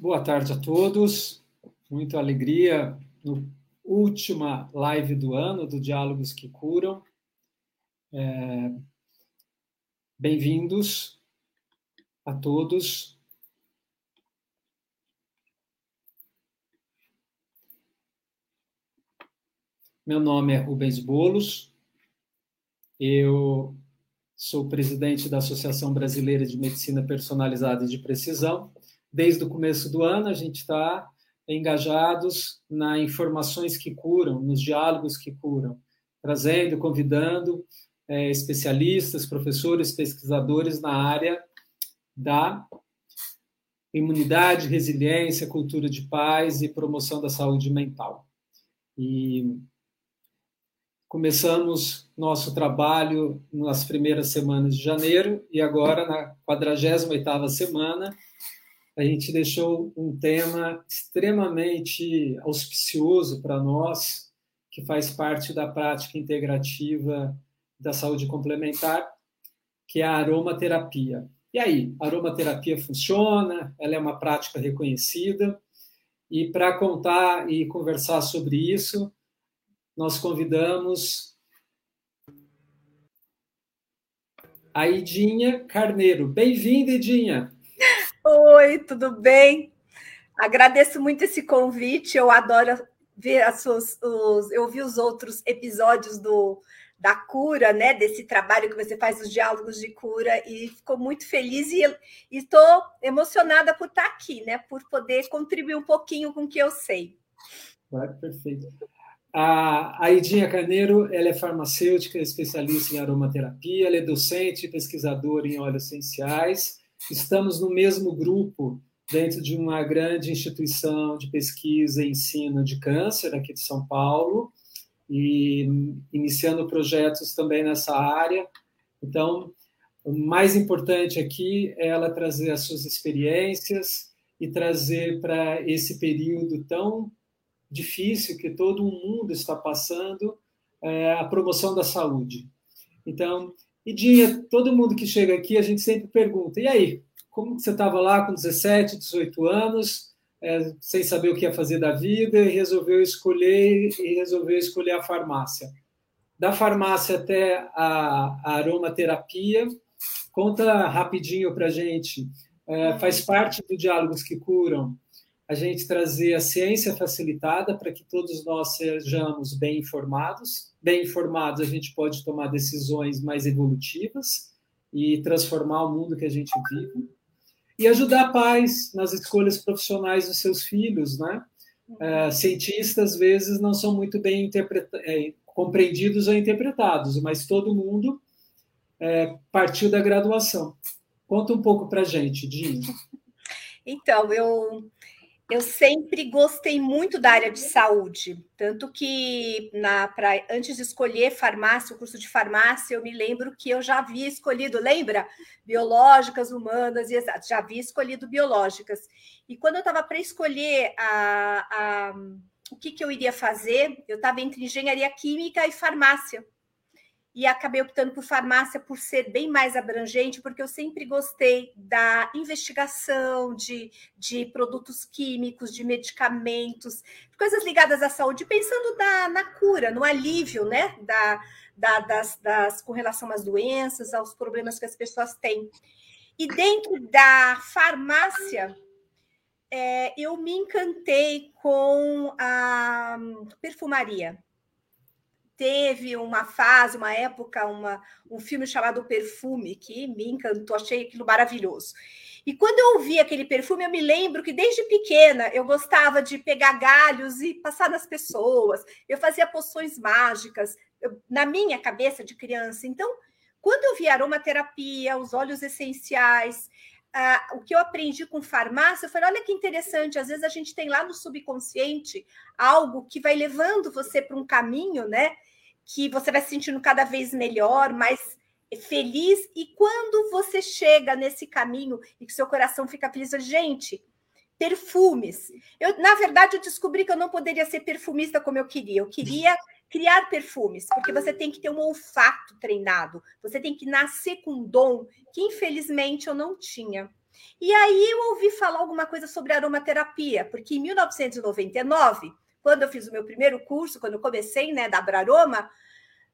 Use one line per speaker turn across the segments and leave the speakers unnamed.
Boa tarde a todos. Muita alegria no última live do ano do Diálogos que Curam. É... Bem-vindos a todos. Meu nome é Rubens Bolos. Eu sou presidente da Associação Brasileira de Medicina Personalizada e de Precisão desde o começo do ano, a gente está engajados na informações que curam, nos diálogos que curam, trazendo, convidando é, especialistas, professores, pesquisadores na área da imunidade, resiliência, cultura de paz e promoção da saúde mental. E começamos nosso trabalho nas primeiras semanas de janeiro e agora na 48ª semana a gente deixou um tema extremamente auspicioso para nós, que faz parte da prática integrativa da saúde complementar, que é a aromaterapia. E aí, aromaterapia funciona? Ela é uma prática reconhecida? E para contar e conversar sobre isso, nós convidamos a Idinha Carneiro. Bem-vinda, Idinha!
Oi, tudo bem? Agradeço muito esse convite. Eu adoro ver as suas. Os, eu vi os outros episódios do da cura, né? Desse trabalho que você faz, os diálogos de cura, e ficou muito feliz e estou emocionada por estar aqui, né? Por poder contribuir um pouquinho com o que eu sei.
Claro, perfeito. A, Idinha Carneiro, ela é farmacêutica, especialista em aromaterapia, ela é docente pesquisadora em óleos essenciais Estamos no mesmo grupo dentro de uma grande instituição de pesquisa e ensino de câncer aqui de São Paulo e iniciando projetos também nessa área. Então, o mais importante aqui é ela trazer as suas experiências e trazer para esse período tão difícil que todo o mundo está passando é, a promoção da saúde. Então, e Dinha, todo mundo que chega aqui, a gente sempre pergunta: e aí, como você estava lá com 17, 18 anos, é, sem saber o que ia fazer da vida, e resolveu escolher e resolveu escolher a farmácia? Da farmácia até a, a aromaterapia, conta rapidinho para gente. É, faz parte do Diálogos que Curam a gente trazer a ciência facilitada para que todos nós sejamos bem informados. Bem informados, a gente pode tomar decisões mais evolutivas e transformar o mundo que a gente vive. E ajudar pais nas escolhas profissionais dos seus filhos, né? É, cientistas, às vezes, não são muito bem é, compreendidos ou interpretados, mas todo mundo é, partiu da graduação. Conta um pouco para a gente, Dinho.
Então, eu eu sempre gostei muito da área de saúde, tanto que na pra, antes de escolher farmácia, o curso de farmácia, eu me lembro que eu já havia escolhido, lembra? Biológicas, humanas e já havia escolhido biológicas. E quando eu estava para escolher a, a, o que, que eu iria fazer, eu estava entre engenharia química e farmácia e acabei optando por farmácia por ser bem mais abrangente, porque eu sempre gostei da investigação de, de produtos químicos, de medicamentos, coisas ligadas à saúde, pensando na, na cura, no alívio, né? Da, da, das, das, com relação às doenças, aos problemas que as pessoas têm. E dentro da farmácia, é, eu me encantei com a perfumaria teve uma fase, uma época, uma, um filme chamado Perfume, que me encantou, achei aquilo maravilhoso. E quando eu ouvi aquele perfume, eu me lembro que desde pequena eu gostava de pegar galhos e passar nas pessoas. Eu fazia poções mágicas eu, na minha cabeça de criança. Então, quando eu vi aromaterapia, os óleos essenciais, ah, o que eu aprendi com farmácia, eu falei: olha que interessante, às vezes a gente tem lá no subconsciente algo que vai levando você para um caminho, né? Que você vai se sentindo cada vez melhor, mais feliz. E quando você chega nesse caminho e que seu coração fica feliz, gente, perfumes. Eu, na verdade, eu descobri que eu não poderia ser perfumista como eu queria. Eu queria criar perfumes, porque você tem que ter um olfato treinado, você tem que nascer com um dom que infelizmente eu não tinha. E aí eu ouvi falar alguma coisa sobre aromaterapia, porque em 1999, quando eu fiz o meu primeiro curso, quando eu comecei, né, da Abraroma,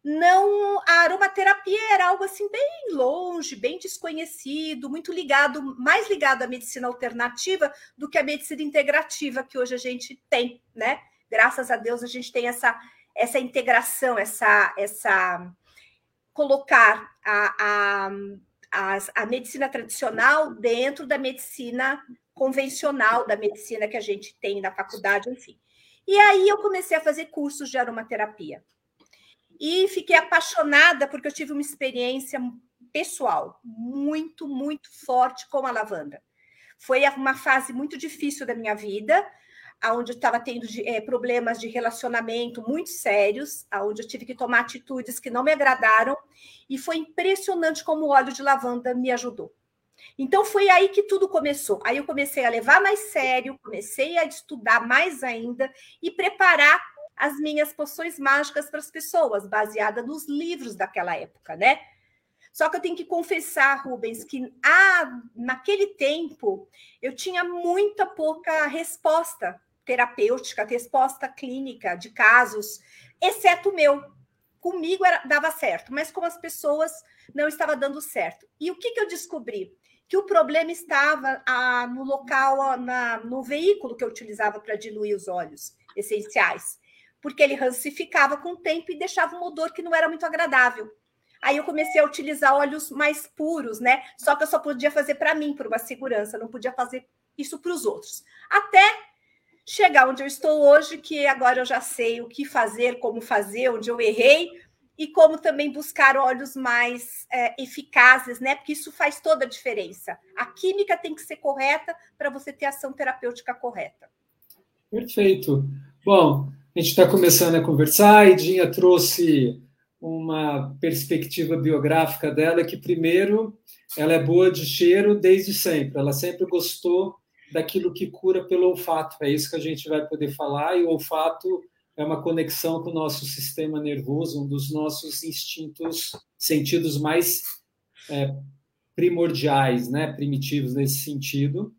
não a aromaterapia era algo assim bem longe, bem desconhecido, muito ligado, mais ligado à medicina alternativa do que à medicina integrativa que hoje a gente tem, né? Graças a Deus a gente tem essa essa integração, essa essa colocar a, a, a, a medicina tradicional dentro da medicina convencional, da medicina que a gente tem na faculdade, enfim. E aí eu comecei a fazer cursos de aromaterapia. E fiquei apaixonada porque eu tive uma experiência pessoal muito, muito forte com a lavanda. Foi uma fase muito difícil da minha vida, onde eu estava tendo é, problemas de relacionamento muito sérios, onde eu tive que tomar atitudes que não me agradaram, e foi impressionante como o óleo de lavanda me ajudou. Então foi aí que tudo começou. Aí eu comecei a levar mais sério, comecei a estudar mais ainda e preparar as minhas poções mágicas para as pessoas, baseada nos livros daquela época, né? Só que eu tenho que confessar, Rubens, que ah, naquele tempo eu tinha muita pouca resposta terapêutica, resposta clínica de casos, exceto o meu. Comigo era, dava certo, mas com as pessoas não estava dando certo. E o que, que eu descobri? Que o problema estava ah, no local, na, no veículo que eu utilizava para diluir os óleos essenciais porque ele rancificava com o tempo e deixava um odor que não era muito agradável. Aí eu comecei a utilizar óleos mais puros, né? Só que eu só podia fazer para mim, por uma segurança, não podia fazer isso para os outros. Até chegar onde eu estou hoje, que agora eu já sei o que fazer, como fazer, onde eu errei e como também buscar óleos mais é, eficazes, né? Porque isso faz toda a diferença. A química tem que ser correta para você ter ação terapêutica correta.
Perfeito. Bom, a gente está começando a conversar e Dinha trouxe uma perspectiva biográfica dela que, primeiro, ela é boa de cheiro desde sempre. Ela sempre gostou daquilo que cura pelo olfato. É isso que a gente vai poder falar. E o olfato é uma conexão com o nosso sistema nervoso, um dos nossos instintos, sentidos mais é, primordiais, né, primitivos nesse sentido.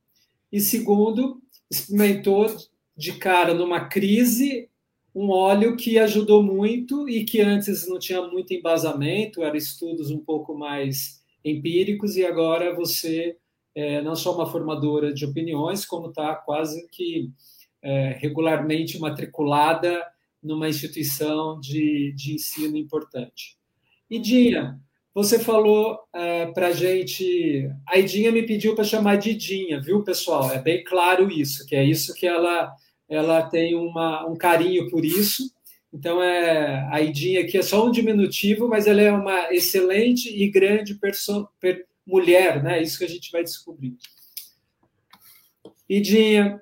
E segundo, experimentou de cara numa crise um óleo que ajudou muito e que antes não tinha muito embasamento, eram estudos um pouco mais empíricos, e agora você é não só uma formadora de opiniões, como está quase que regularmente matriculada numa instituição de, de ensino importante. E Dinha, você falou é, para a gente. A Idinha me pediu para chamar de Dinha, viu, pessoal? É bem claro isso, que é isso que ela ela tem uma, um carinho por isso. Então, é, a Idinha aqui é só um diminutivo, mas ela é uma excelente e grande per, mulher, né? Isso que a gente vai descobrir. Idinha,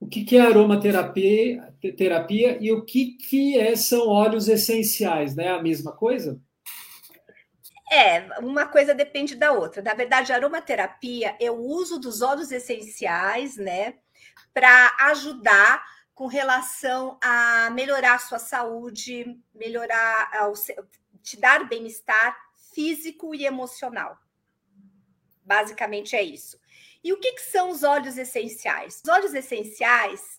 o que, é aromaterapia terapia, e o que, que é, são óleos essenciais? Né? A mesma coisa?
É, uma coisa depende da outra. Na verdade, aromaterapia é o uso dos óleos essenciais, né? para ajudar com relação a melhorar a sua saúde, melhorar, te dar bem-estar físico e emocional. Basicamente é isso. E o que, que são os óleos essenciais? Os óleos essenciais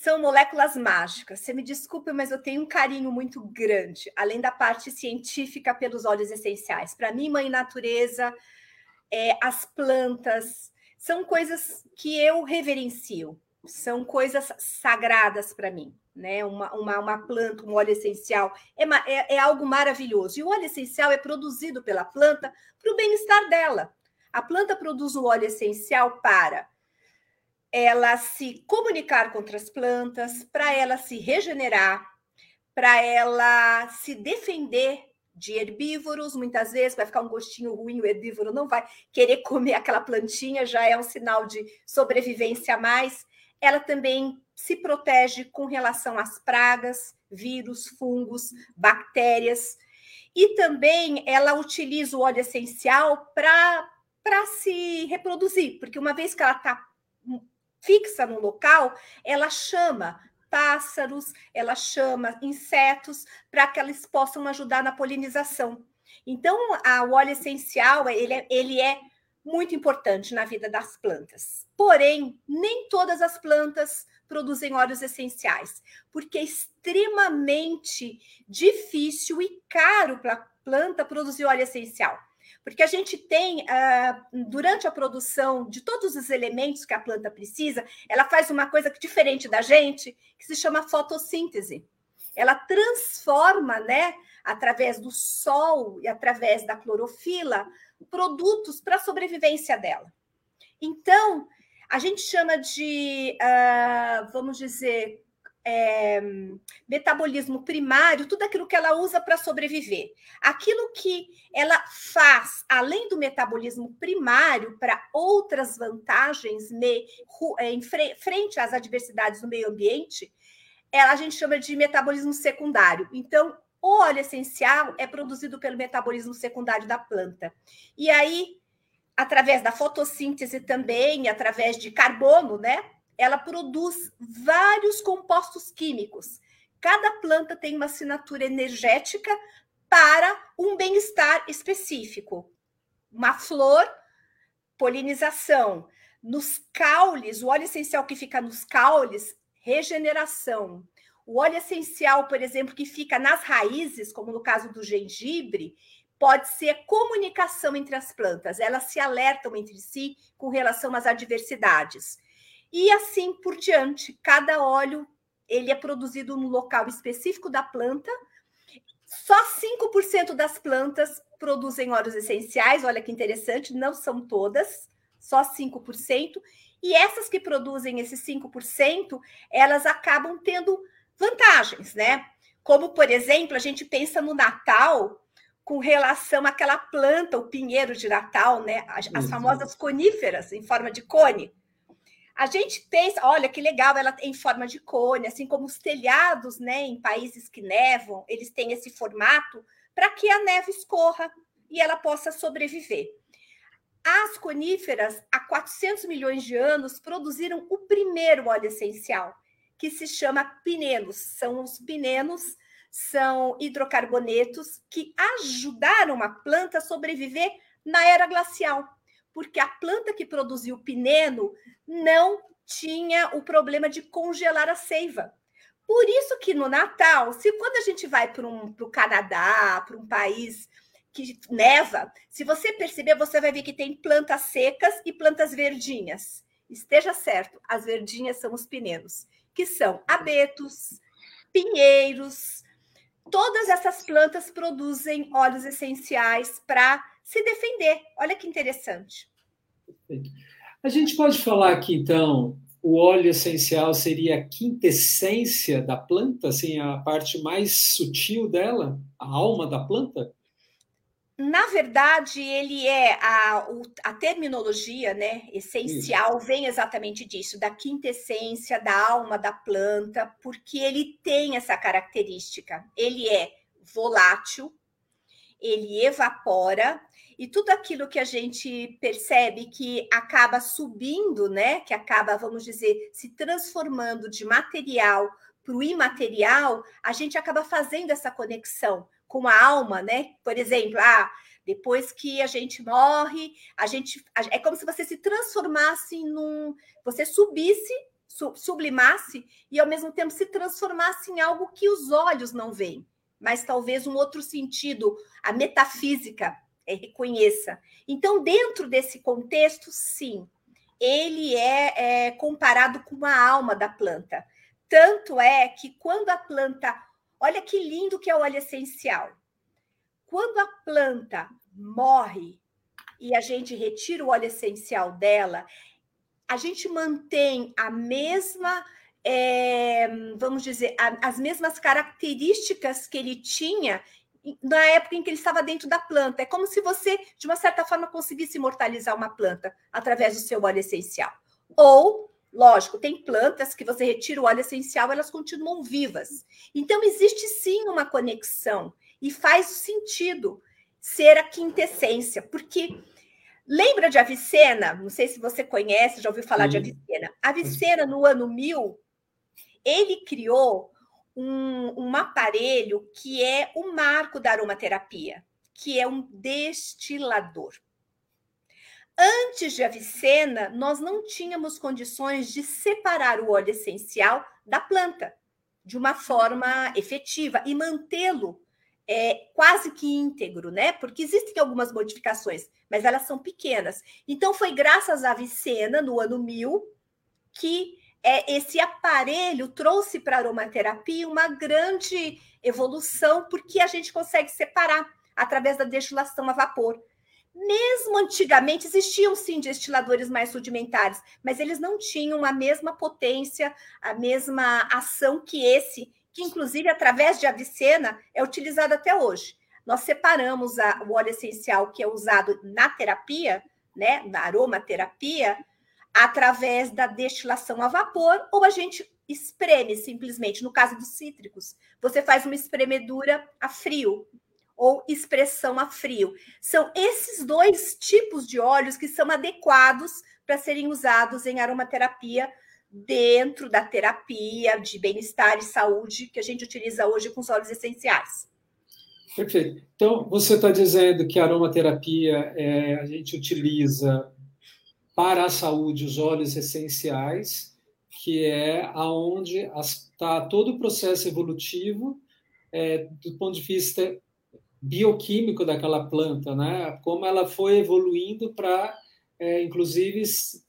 são moléculas mágicas. Você me desculpe, mas eu tenho um carinho muito grande, além da parte científica, pelos óleos essenciais. Para mim, mãe natureza, é, as plantas, são coisas que eu reverencio, são coisas sagradas para mim. Né? Uma, uma, uma, planta, um óleo essencial, é, é, é algo maravilhoso. E o óleo essencial é produzido pela planta para o bem-estar dela. A planta produz o óleo essencial para ela se comunicar com outras plantas, para ela se regenerar, para ela se defender de herbívoros, muitas vezes vai ficar um gostinho ruim, o herbívoro não vai querer comer aquela plantinha, já é um sinal de sobrevivência a mais. Ela também se protege com relação às pragas, vírus, fungos, bactérias. E também ela utiliza o óleo essencial para se reproduzir, porque uma vez que ela está fixa no local, ela chama pássaros, ela chama insetos para que eles possam ajudar na polinização. Então, a, o óleo essencial ele é, ele é muito importante na vida das plantas. Porém, nem todas as plantas produzem óleos essenciais, porque é extremamente difícil e caro para a planta produzir óleo essencial. Porque a gente tem, uh, durante a produção de todos os elementos que a planta precisa, ela faz uma coisa diferente da gente, que se chama fotossíntese. Ela transforma, né, através do sol e através da clorofila, produtos para a sobrevivência dela. Então, a gente chama de, uh, vamos dizer, é, metabolismo primário, tudo aquilo que ela usa para sobreviver. Aquilo que ela faz, além do metabolismo primário, para outras vantagens me, é, em frente às adversidades do meio ambiente, ela, a gente chama de metabolismo secundário. Então, o óleo essencial é produzido pelo metabolismo secundário da planta. E aí, através da fotossíntese também, através de carbono, né? Ela produz vários compostos químicos. Cada planta tem uma assinatura energética para um bem-estar específico. Uma flor, polinização. Nos caules, o óleo essencial que fica nos caules, regeneração. O óleo essencial, por exemplo, que fica nas raízes, como no caso do gengibre, pode ser comunicação entre as plantas. Elas se alertam entre si com relação às adversidades. E assim por diante, cada óleo ele é produzido no local específico da planta. Só 5% das plantas produzem óleos essenciais, olha que interessante, não são todas, só 5%. E essas que produzem esses 5%, elas acabam tendo vantagens, né? Como, por exemplo, a gente pensa no Natal com relação àquela planta, o pinheiro de Natal, né? As, as famosas coníferas em forma de cone. A gente pensa, olha que legal, ela tem forma de cone, assim como os telhados, né, em países que nevam, eles têm esse formato para que a neve escorra e ela possa sobreviver. As coníferas, há 400 milhões de anos, produziram o primeiro óleo essencial, que se chama pinenos. São os pinenos, são hidrocarbonetos que ajudaram a planta a sobreviver na era glacial porque a planta que produziu pineno não tinha o problema de congelar a seiva. Por isso que no Natal, se quando a gente vai para um, o Canadá, para um país que neva, se você perceber, você vai ver que tem plantas secas e plantas verdinhas. Esteja certo, as verdinhas são os pinenos, que são abetos, pinheiros. Todas essas plantas produzem óleos essenciais para se defender. Olha que interessante.
A gente pode falar que, então, o óleo essencial seria a quintessência da planta, assim, a parte mais sutil dela, a alma da planta?
Na verdade, ele é a, a terminologia né, essencial Isso. vem exatamente disso, da quintessência, da alma da planta, porque ele tem essa característica. Ele é volátil, ele evapora e tudo aquilo que a gente percebe que acaba subindo, né, que acaba, vamos dizer, se transformando de material para o imaterial, a gente acaba fazendo essa conexão com a alma, né? Por exemplo, ah, depois que a gente morre, a gente é como se você se transformasse num, você subisse, sublimasse e ao mesmo tempo se transformasse em algo que os olhos não veem mas talvez um outro sentido, a metafísica reconheça. Então, dentro desse contexto, sim, ele é, é comparado com a alma da planta. Tanto é que quando a planta. Olha que lindo que é o óleo essencial. Quando a planta morre e a gente retira o óleo essencial dela, a gente mantém a mesma é, vamos dizer, a, as mesmas características que ele tinha na época em que ele estava dentro da planta. É como se você, de uma certa forma, conseguisse imortalizar uma planta através do seu óleo essencial. Ou, lógico, tem plantas que você retira o óleo essencial, elas continuam vivas. Então, existe sim uma conexão e faz sentido ser a quintessência, porque lembra de Avicena? Não sei se você conhece, já ouviu falar sim. de Avicena. Avicena, no ano 1000, ele criou um, um aparelho que é o marco da aromaterapia, que é um destilador. Antes de Avicena, nós não tínhamos condições de separar o óleo essencial da planta de uma forma efetiva e mantê-lo é, quase que íntegro, né? Porque existem algumas modificações, mas elas são pequenas. Então, foi graças à Avicena, no ano 1000, que é, esse aparelho trouxe para a aromaterapia uma grande evolução, porque a gente consegue separar através da destilação a vapor. Mesmo antigamente existiam sim destiladores mais rudimentares, mas eles não tinham a mesma potência, a mesma ação que esse, que inclusive através de Avicena é utilizado até hoje. Nós separamos a, o óleo essencial que é usado na terapia, né, na aromaterapia, através da destilação a vapor, ou a gente espreme simplesmente. No caso dos cítricos, você faz uma espremedura a frio, ou expressão a frio. São esses dois tipos de óleos que são adequados para serem usados em aromaterapia dentro da terapia de bem-estar e saúde que a gente utiliza hoje com os óleos essenciais.
Perfeito. Então, você está dizendo que a aromaterapia é, a gente utiliza para a saúde os óleos essenciais, que é aonde está todo o processo evolutivo é, do ponto de vista bioquímico daquela planta, né? Como ela foi evoluindo para, é, inclusive,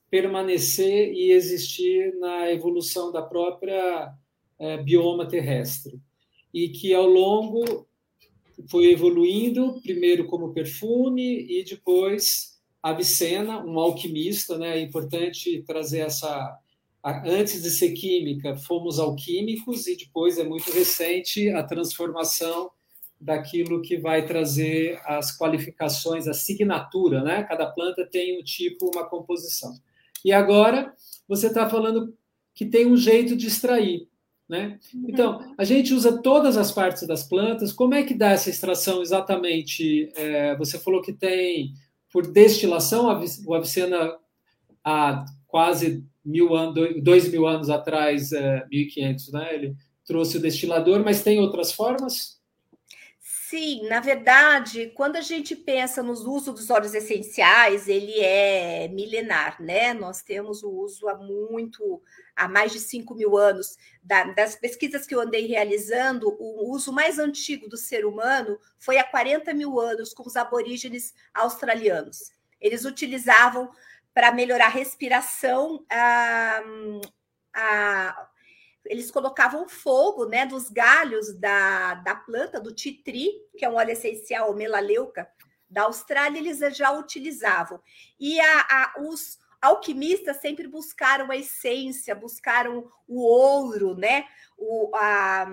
permanecer e existir na evolução da própria é, bioma terrestre. E que ao longo foi evoluindo, primeiro como perfume e depois Avicena, um alquimista, né? É importante trazer essa antes de ser química, fomos alquímicos e depois é muito recente a transformação daquilo que vai trazer as qualificações, a assinatura, né? Cada planta tem um tipo, uma composição. E agora você está falando que tem um jeito de extrair, né? Então, a gente usa todas as partes das plantas. Como é que dá essa extração exatamente? É, você falou que tem por destilação, o Avicena há quase mil anos, dois mil anos atrás, é, 1500, né? Ele trouxe o destilador, mas tem outras formas?
Sim, na verdade, quando a gente pensa no uso dos óleos essenciais, ele é milenar, né? Nós temos o uso há muito, há mais de 5 mil anos. das pesquisas que eu andei realizando, o uso mais antigo do ser humano foi há 40 mil anos com os aborígenes australianos. Eles utilizavam para melhorar a respiração, a, a eles colocavam fogo né, dos galhos da, da planta, do titri, que é um óleo essencial, melaleuca, da Austrália, eles já utilizavam. E a, a, os alquimistas sempre buscaram a essência, buscaram o ouro, né? O, a,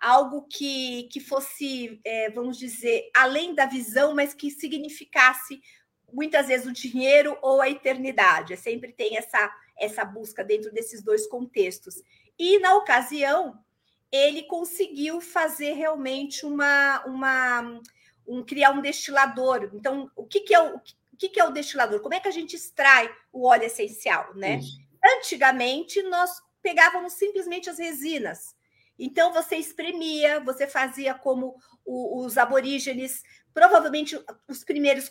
algo que, que fosse, é, vamos dizer, além da visão, mas que significasse muitas vezes o dinheiro ou a eternidade. Sempre tem essa, essa busca dentro desses dois contextos. E na ocasião, ele conseguiu fazer realmente uma, uma um, criar um destilador. Então, o que, que é o, que, que é o destilador? Como é que a gente extrai o óleo essencial, né? Isso. Antigamente nós pegávamos simplesmente as resinas. Então você espremia, você fazia como os aborígenes, provavelmente os primeiros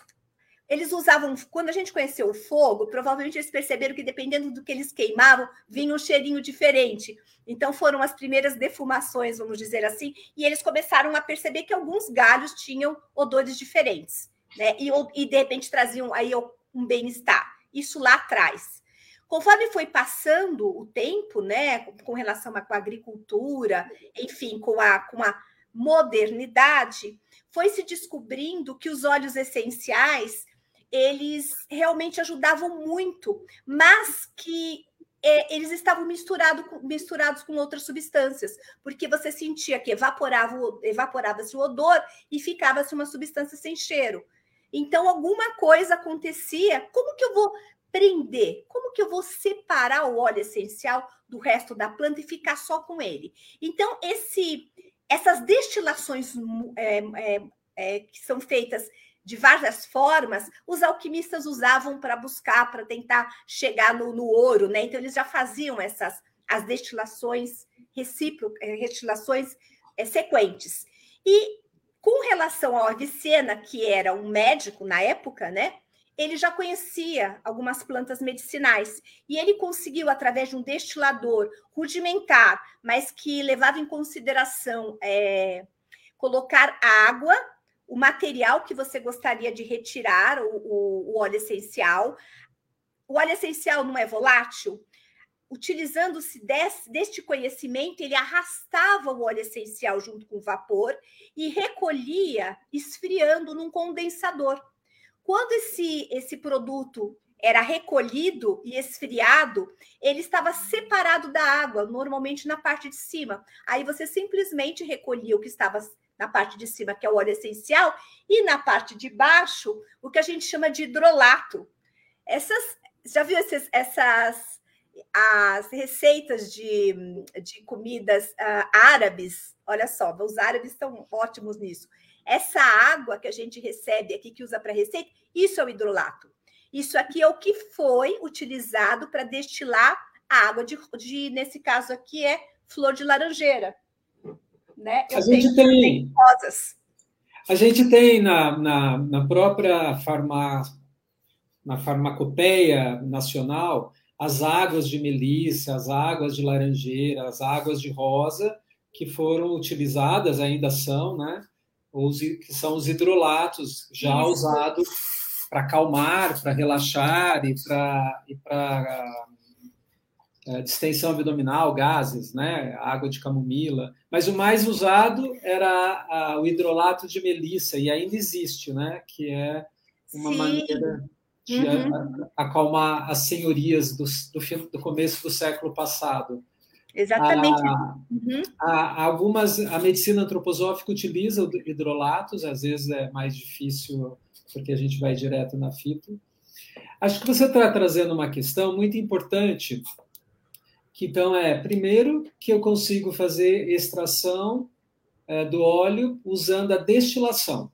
eles usavam, quando a gente conheceu o fogo, provavelmente eles perceberam que dependendo do que eles queimavam, vinha um cheirinho diferente. Então foram as primeiras defumações, vamos dizer assim, e eles começaram a perceber que alguns galhos tinham odores diferentes, né? E, e de repente traziam aí um bem-estar. Isso lá atrás. Conforme foi passando o tempo, né, com relação com a agricultura, enfim, com a, com a modernidade, foi se descobrindo que os óleos essenciais eles realmente ajudavam muito, mas que é, eles estavam misturado, misturados com outras substâncias, porque você sentia que evaporava, evaporava-se o odor e ficava-se uma substância sem cheiro. Então, alguma coisa acontecia. Como que eu vou prender? Como que eu vou separar o óleo essencial do resto da planta e ficar só com ele? Então, esse, essas destilações é, é, é que são feitas de várias formas, os alquimistas usavam para buscar, para tentar chegar no, no, ouro, né? Então eles já faziam essas as destilações recíprocas, destilações é, sequentes. E com relação ao Avicena, que era um médico na época, né? ele já conhecia algumas plantas medicinais e ele conseguiu, através de um destilador rudimentar, mas que levava em consideração é, colocar água, o material que você gostaria de retirar, o, o, o óleo essencial. O óleo essencial não é volátil? Utilizando-se deste conhecimento, ele arrastava o óleo essencial junto com o vapor e recolhia, esfriando num condensador. Quando esse, esse produto era recolhido e esfriado, ele estava separado da água, normalmente na parte de cima. Aí você simplesmente recolhia o que estava na parte de cima, que é o óleo essencial, e na parte de baixo, o que a gente chama de hidrolato. Essas, já viu essas, essas as receitas de, de comidas uh, árabes? Olha só, os árabes estão ótimos nisso. Essa água que a gente recebe aqui, que usa para receita, isso é o hidrolato. Isso aqui é o que foi utilizado para destilar a água de, de, nesse caso aqui, é flor de laranjeira. Né?
Eu a gente tem. Rosas. A gente tem na, na, na própria farma, na farmacopeia nacional as águas de melissa, as águas de laranjeira, as águas de rosa, que foram utilizadas, ainda são, né? Os, que são os hidrolatos, já Isso. usados para acalmar, para relaxar e para e é, distensão abdominal, gases, né? Água de camomila. Mas o mais usado era a, o hidrolato de melissa e ainda existe, né? Que é uma Sim. maneira de uhum. acalmar as senhorias do, do, do começo do século passado.
Exatamente. Ah,
uhum. algumas, a medicina antroposófica utiliza hidrolatos, às vezes é mais difícil porque a gente vai direto na fito. Acho que você está trazendo uma questão muito importante, que então é, primeiro, que eu consigo fazer extração é, do óleo usando a destilação.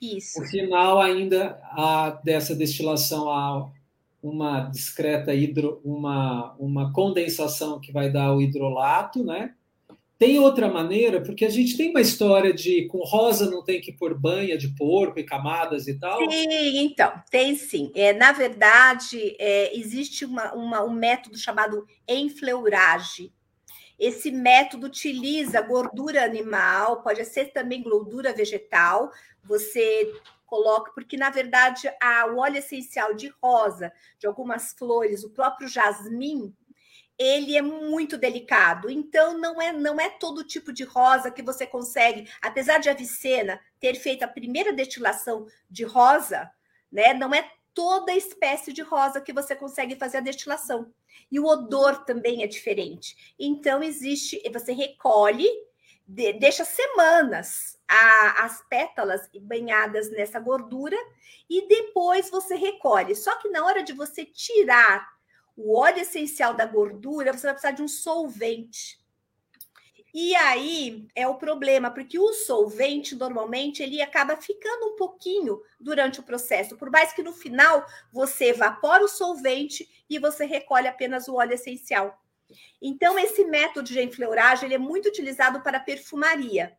Isso.
No final, ainda há, dessa destilação há uma discreta hidro, uma, uma condensação que vai dar o hidrolato, né? Tem outra maneira, porque a gente tem uma história de com rosa não tem que pôr banha de porco e camadas e tal.
Sim, então, tem sim. É, na verdade, é, existe uma, uma, um método chamado enfleurage. Esse método utiliza gordura animal, pode ser também gordura vegetal. Você coloca, porque na verdade a, o óleo essencial de rosa, de algumas flores, o próprio jasmim, ele é muito delicado. Então não é não é todo tipo de rosa que você consegue, apesar de a Vicena ter feito a primeira destilação de rosa, né? Não é toda espécie de rosa que você consegue fazer a destilação. E o odor também é diferente. Então existe, você recolhe, deixa semanas a, as pétalas banhadas nessa gordura e depois você recolhe. Só que na hora de você tirar o óleo essencial da gordura, você vai precisar de um solvente. E aí é o problema, porque o solvente normalmente ele acaba ficando um pouquinho durante o processo, por mais que no final você evapora o solvente e você recolhe apenas o óleo essencial. Então esse método de enfleuragem ele é muito utilizado para perfumaria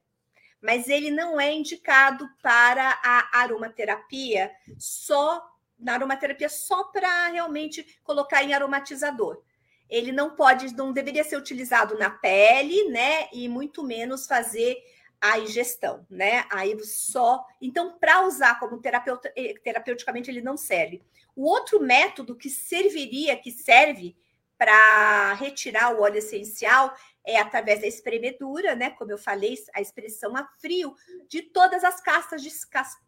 mas ele não é indicado para a aromaterapia só na aromaterapia só para realmente colocar em aromatizador. Ele não pode, não deveria ser utilizado na pele, né? E muito menos fazer a ingestão, né? Aí só. Então, para usar como terapeuta, eh, terapeuticamente, ele não serve. O outro método que serviria, que serve para retirar o óleo essencial, é através da espremedura, né? Como eu falei, a expressão a frio de todas as cascas de,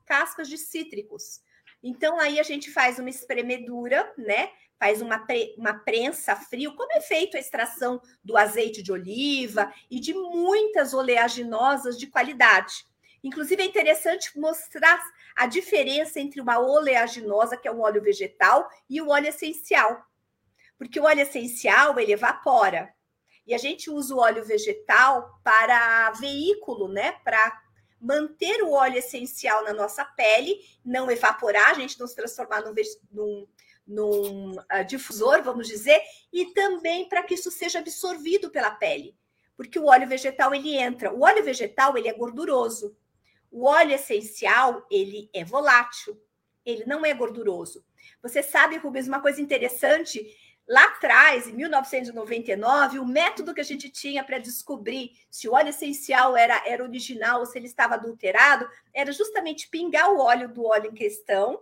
cascas de cítricos. Então, aí a gente faz uma espremedura, né? Faz uma, pre, uma prensa frio, como é feito a extração do azeite de oliva e de muitas oleaginosas de qualidade. Inclusive, é interessante mostrar a diferença entre uma oleaginosa, que é um óleo vegetal, e o óleo essencial. Porque o óleo essencial, ele evapora, e a gente usa o óleo vegetal para veículo, né? Para manter o óleo essencial na nossa pele, não evaporar, a gente não se transformar num, num, num uh, difusor, vamos dizer, e também para que isso seja absorvido pela pele. Porque o óleo vegetal ele entra. O óleo vegetal ele é gorduroso. O óleo essencial ele é volátil. ele não é gorduroso. Você sabe, Rubens, uma coisa interessante Lá atrás, em 1999, o método que a gente tinha para descobrir se o óleo essencial era, era original ou se ele estava adulterado era justamente pingar o óleo do óleo em questão,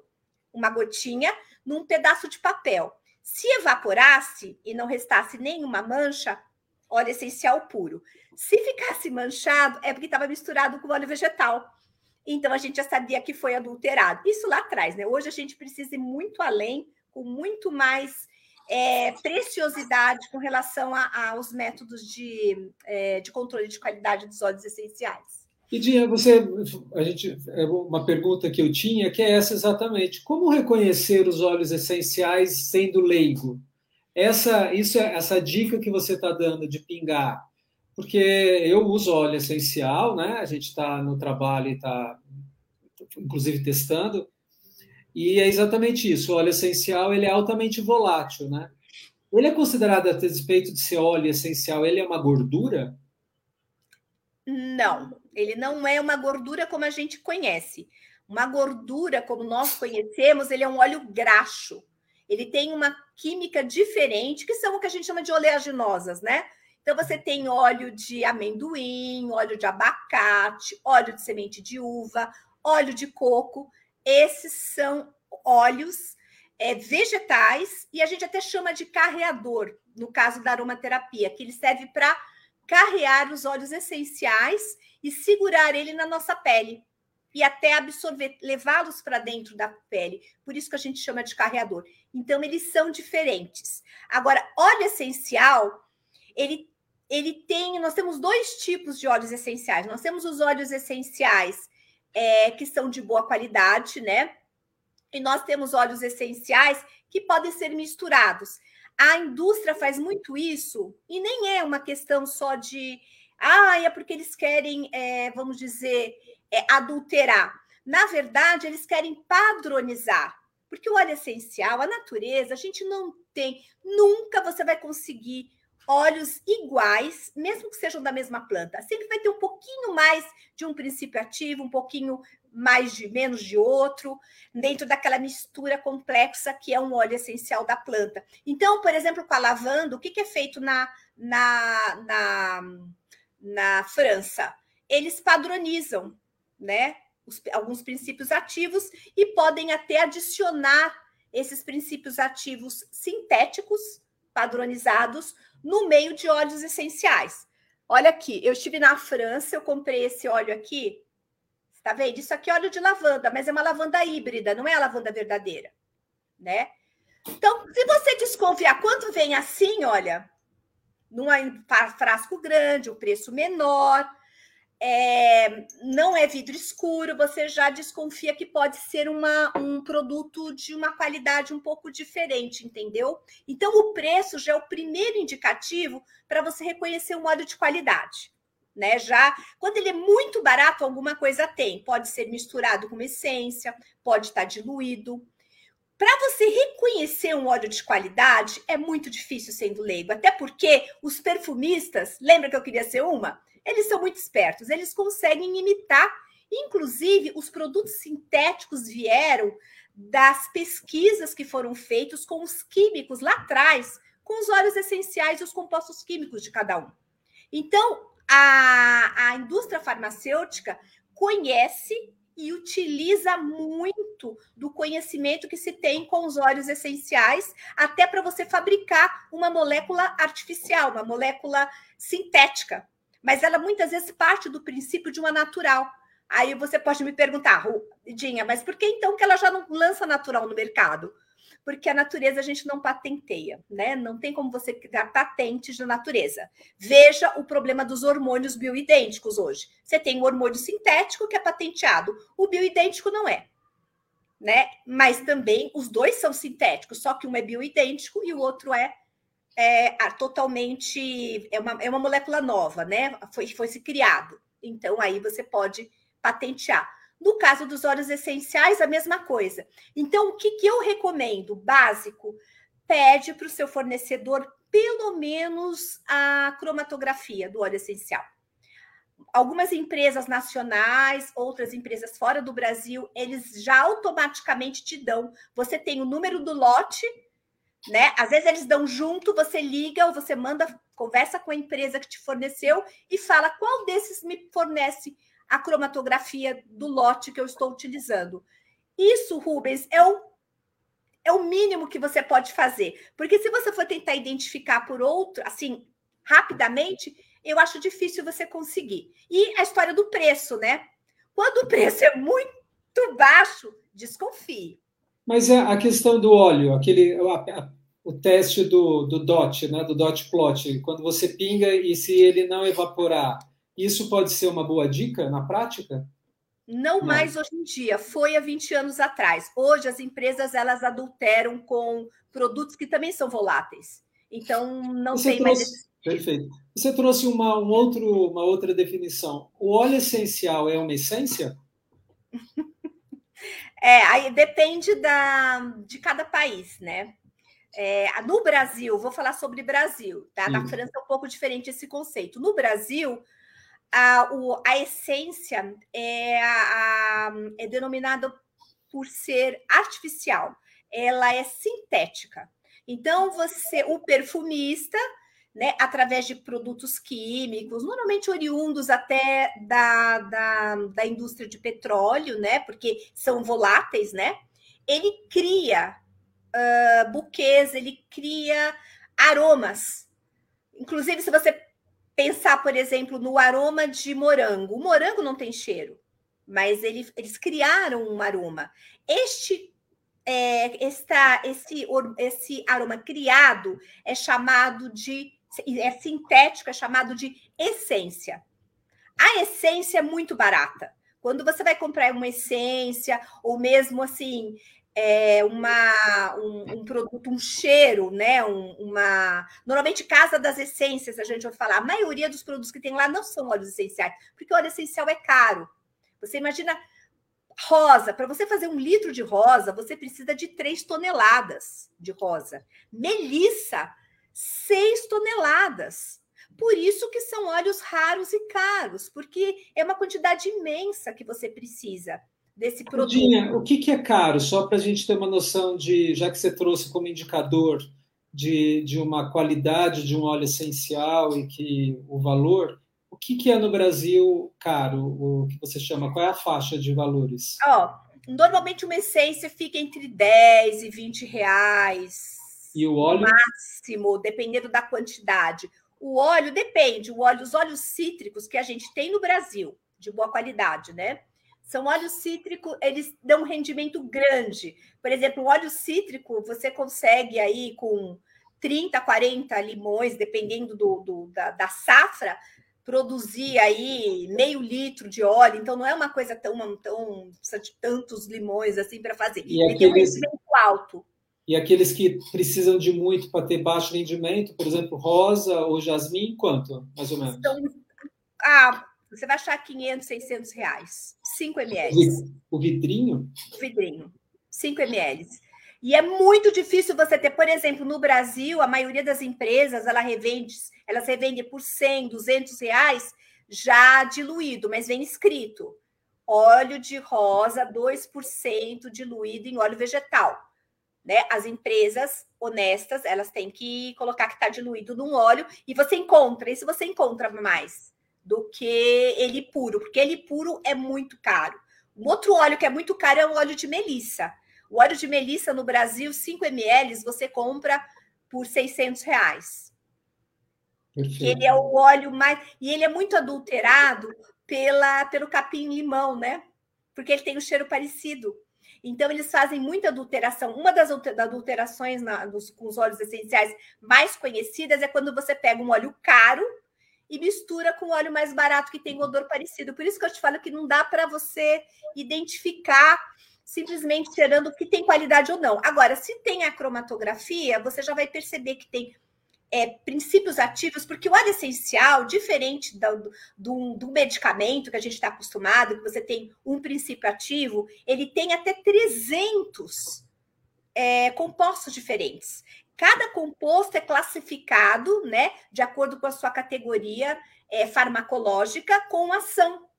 uma gotinha, num pedaço de papel. Se evaporasse e não restasse nenhuma mancha, óleo essencial puro. Se ficasse manchado, é porque estava misturado com óleo vegetal. Então a gente já sabia que foi adulterado. Isso lá atrás, né? Hoje a gente precisa ir muito além, com muito mais é, preciosidade com relação aos métodos de, é, de controle de qualidade dos óleos essenciais.
E Dinha, você, a gente, é uma pergunta que eu tinha, que é essa exatamente: como reconhecer os óleos essenciais sendo leigo? Essa, isso é essa dica que você está dando de pingar, porque eu uso óleo essencial, né? A gente está no trabalho e está, inclusive, testando. E é exatamente isso. O óleo essencial ele é altamente volátil, né? Ele é considerado a respeito de ser óleo essencial, ele é uma gordura?
Não, ele não é uma gordura como a gente conhece. Uma gordura, como nós conhecemos, ele é um óleo graxo. Ele tem uma química diferente, que são o que a gente chama de oleaginosas, né? Então, você tem óleo de amendoim, óleo de abacate, óleo de semente de uva, óleo de coco. Esses são óleos é, vegetais e a gente até chama de carreador, no caso da aromaterapia, que ele serve para carrear os óleos essenciais e segurar ele na nossa pele e até absorver, levá-los para dentro da pele. Por isso que a gente chama de carreador. Então, eles são diferentes. Agora, óleo essencial, ele, ele tem. Nós temos dois tipos de óleos essenciais. Nós temos os óleos essenciais é, que são de boa qualidade, né? E nós temos óleos essenciais que podem ser misturados. A indústria faz muito isso, e nem é uma questão só de. Ah, é porque eles querem, é, vamos dizer, é, adulterar. Na verdade, eles querem padronizar. Porque o óleo essencial, a natureza, a gente não tem. Nunca você vai conseguir óleos iguais, mesmo que sejam da mesma planta. Sempre vai ter um pouquinho mais de um princípio ativo, um pouquinho mais de menos de outro, dentro daquela mistura complexa que é um óleo essencial da planta. Então, por exemplo, com a lavanda, o que, que é feito na, na, na, na França? Eles padronizam, né? Os, alguns princípios ativos e podem até adicionar esses princípios ativos sintéticos padronizados no meio de óleos essenciais. Olha aqui, eu estive na França, eu comprei esse óleo aqui. Está vendo? Isso aqui é óleo de lavanda, mas é uma lavanda híbrida, não é a lavanda verdadeira, né? Então, se você desconfiar quanto vem assim, olha, num frasco grande, o preço menor, é, não é vidro escuro, você já desconfia que pode ser uma, um produto de uma qualidade um pouco diferente, entendeu? Então, o preço já é o primeiro indicativo para você reconhecer um óleo de qualidade. Né? Já quando ele é muito barato, alguma coisa tem. Pode ser misturado com essência, pode estar diluído. Para você reconhecer um óleo de qualidade, é muito difícil sendo leigo, até porque os perfumistas, lembra que eu queria ser uma? Eles são muito espertos, eles conseguem imitar. Inclusive, os produtos sintéticos vieram das pesquisas que foram feitas com os químicos lá atrás, com os óleos essenciais e os compostos químicos de cada um. Então, a, a indústria farmacêutica conhece e utiliza muito do conhecimento que se tem com os óleos essenciais, até para você fabricar uma molécula artificial, uma molécula sintética mas ela muitas vezes parte do princípio de uma natural. Aí você pode me perguntar, Dinha, mas por que então que ela já não lança natural no mercado? Porque a natureza a gente não patenteia, né? Não tem como você criar patentes da natureza. Veja o problema dos hormônios bioidênticos hoje. Você tem o hormônio sintético que é patenteado, o bioidêntico não é. Né? Mas também os dois são sintéticos, só que um é bioidêntico e o outro é é totalmente é uma, é uma molécula nova, né? Foi, foi se criado. Então aí você pode patentear. No caso dos óleos essenciais, a mesma coisa. Então, o que, que eu recomendo? Básico, pede para o seu fornecedor pelo menos a cromatografia do óleo essencial. algumas empresas nacionais, outras empresas fora do Brasil, eles já automaticamente te dão. Você tem o número do lote, né? Às vezes eles dão junto, você liga ou você manda, conversa com a empresa que te forneceu e fala qual desses me fornece a cromatografia do lote que eu estou utilizando. Isso, Rubens, é o, é o mínimo que você pode fazer. Porque se você for tentar identificar por outro, assim, rapidamente, eu acho difícil você conseguir. E a história do preço, né? Quando o preço é muito baixo, desconfie.
Mas é a questão do óleo, aquele o teste do, do DOT, né, do DOT plot, quando você pinga e se ele não evaporar, isso pode ser uma boa dica na prática?
Não, não, mais hoje em dia, foi há 20 anos atrás. Hoje as empresas elas adulteram com produtos que também são voláteis. Então não você tem trouxe, mais
Perfeito. Você trouxe uma, um outro, uma outra definição. O óleo essencial é uma essência?
É, aí depende da, de cada país, né? É, no Brasil, vou falar sobre Brasil, tá? Na França é um pouco diferente esse conceito. No Brasil, a, o, a essência é, a, é denominada por ser artificial, ela é sintética. Então, você, o perfumista, né, através de produtos químicos, normalmente oriundos até da, da, da indústria de petróleo, né, porque são voláteis, né, ele cria uh, buquês, ele cria aromas. Inclusive, se você pensar, por exemplo, no aroma de morango, o morango não tem cheiro, mas ele, eles criaram um aroma. Este é, esta, esse, esse aroma criado é chamado de é sintético, é chamado de essência. A essência é muito barata. Quando você vai comprar uma essência, ou mesmo assim, é, uma, um, um, produto, um cheiro, né? Um, uma. Normalmente, casa das essências, a gente vai falar, a maioria dos produtos que tem lá não são óleos essenciais, porque o óleo essencial é caro. Você imagina rosa, para você fazer um litro de rosa, você precisa de três toneladas de rosa. Melissa 6 toneladas. Por isso que são óleos raros e caros, porque é uma quantidade imensa que você precisa desse produto. Dinha,
o que, que é caro? Só para a gente ter uma noção de, já que você trouxe como indicador de, de uma qualidade de um óleo essencial e que o valor, o que, que é no Brasil caro? O que você chama? Qual é a faixa de valores?
Ó, normalmente uma essência fica entre 10 e 20 reais
e o óleo?
Máximo, dependendo da quantidade. O óleo depende. O óleo, os óleos cítricos que a gente tem no Brasil, de boa qualidade, né? São óleos cítricos, eles dão um rendimento grande. Por exemplo, o óleo cítrico, você consegue aí com 30, 40 limões, dependendo do, do da, da, safra, produzir aí meio litro de óleo. Então, não é uma coisa tão, tão precisa de tantos limões assim para fazer.
E Ele aqueles... tem um rendimento alto. E aqueles que precisam de muito para ter baixo rendimento, por exemplo, rosa ou jasmim, quanto, mais ou menos? Então,
ah, você vai achar 500, 600 reais. 5 ml.
O vidrinho?
O vidrinho. 5 ml. E é muito difícil você ter, por exemplo, no Brasil, a maioria das empresas, ela revende, elas revendem por 100, 200 reais já diluído, mas vem escrito óleo de rosa 2% diluído em óleo vegetal né? As empresas honestas, elas têm que colocar que está diluído num óleo e você encontra, e se você encontra mais do que ele puro, porque ele puro é muito caro. Um outro óleo que é muito caro é o óleo de melissa. O óleo de melissa no Brasil, 5 ml, você compra por 600 reais. Ele é o óleo mais. E ele é muito adulterado pela, pelo capim-limão, né? Porque ele tem um cheiro parecido. Então, eles fazem muita adulteração. Uma das adulterações na, dos, com os óleos essenciais mais conhecidas é quando você pega um óleo caro e mistura com óleo mais barato que tem um odor parecido. Por isso que eu te falo que não dá para você identificar simplesmente cheirando que tem qualidade ou não. Agora, se tem a cromatografia, você já vai perceber que tem é, princípios ativos, porque o óleo essencial, diferente do, do, do medicamento que a gente está acostumado, que você tem um princípio ativo, ele tem até 300 é, compostos diferentes. Cada composto é classificado, né, de acordo com a sua categoria é, farmacológica com ação.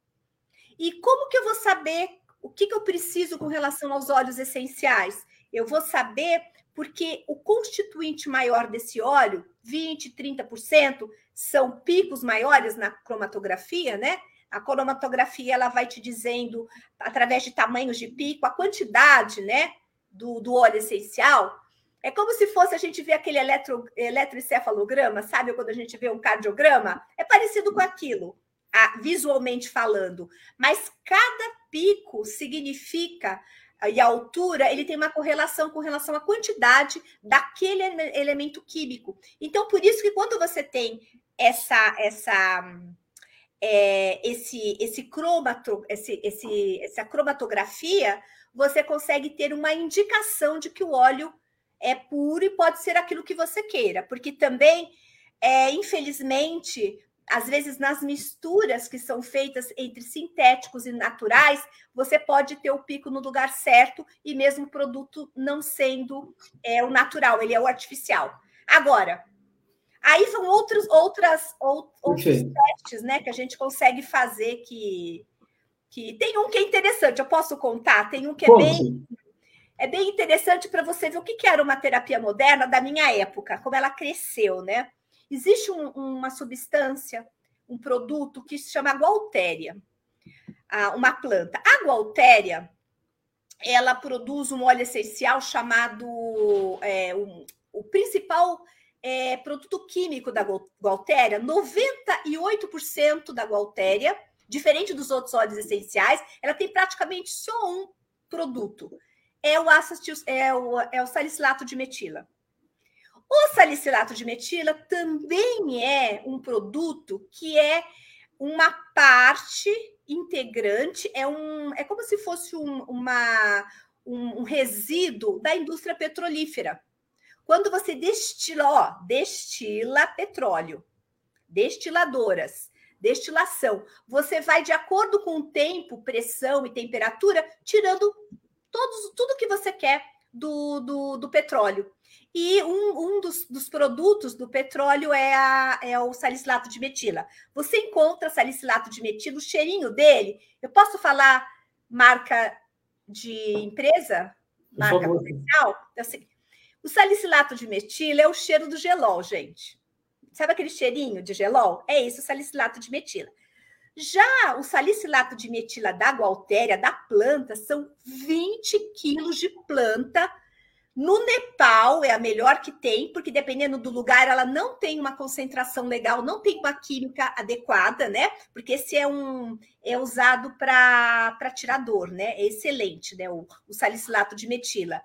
E como que eu vou saber o que, que eu preciso com relação aos óleos essenciais? Eu vou saber porque o constituinte maior desse óleo, 20, 30%, são picos maiores na cromatografia, né? A cromatografia ela vai te dizendo, através de tamanhos de pico, a quantidade né, do, do óleo essencial. É como se fosse a gente ver aquele eletro, eletroencefalograma, sabe? Quando a gente vê um cardiograma. É parecido com aquilo, visualmente falando. Mas cada pico significa e a altura, ele tem uma correlação com relação à quantidade daquele elemento químico. Então, por isso que quando você tem essa essa é, esse esse cromato, esse, esse essa cromatografia, você consegue ter uma indicação de que o óleo é puro e pode ser aquilo que você queira, porque também é, infelizmente às vezes nas misturas que são feitas entre sintéticos e naturais, você pode ter o pico no lugar certo e mesmo o produto não sendo é, o natural, ele é o artificial. Agora, aí são outros, outras, outros testes né, que a gente consegue fazer que, que tem um que é interessante, eu posso contar, tem um que é bem é bem interessante para você ver o que era uma terapia moderna da minha época, como ela cresceu, né? Existe um, uma substância, um produto que se chama gualtéria, uma planta. A gualtéria, ela produz um óleo essencial chamado é, um, o principal é, produto químico da gualtéria, 98% da gualtéria, diferente dos outros óleos essenciais, ela tem praticamente só um produto. É o, ácido, é o, é o salicilato de metila. O salicilato de metila também é um produto que é uma parte integrante, é, um, é como se fosse um, uma, um, um resíduo da indústria petrolífera. Quando você destila, ó, destila petróleo, destiladoras, destilação, você vai de acordo com o tempo, pressão e temperatura, tirando todos, tudo que você quer do, do, do petróleo. E um, um dos, dos, produtos do petróleo é, a, é o salicilato de metila. Você encontra salicilato de metila, o cheirinho dele. Eu posso falar marca de empresa? Marca comercial? Assim, o salicilato de metila é o cheiro do gelol, gente. Sabe aquele cheirinho de gelol? É isso, o salicilato de metila. Já o salicilato de metila da gualtéria, da planta, são 20 quilos de planta no Nepal é a melhor que tem, porque dependendo do lugar, ela não tem uma concentração legal, não tem uma química adequada, né? Porque esse é um é usado para tirar dor, né? É excelente, né? O, o salicilato de metila.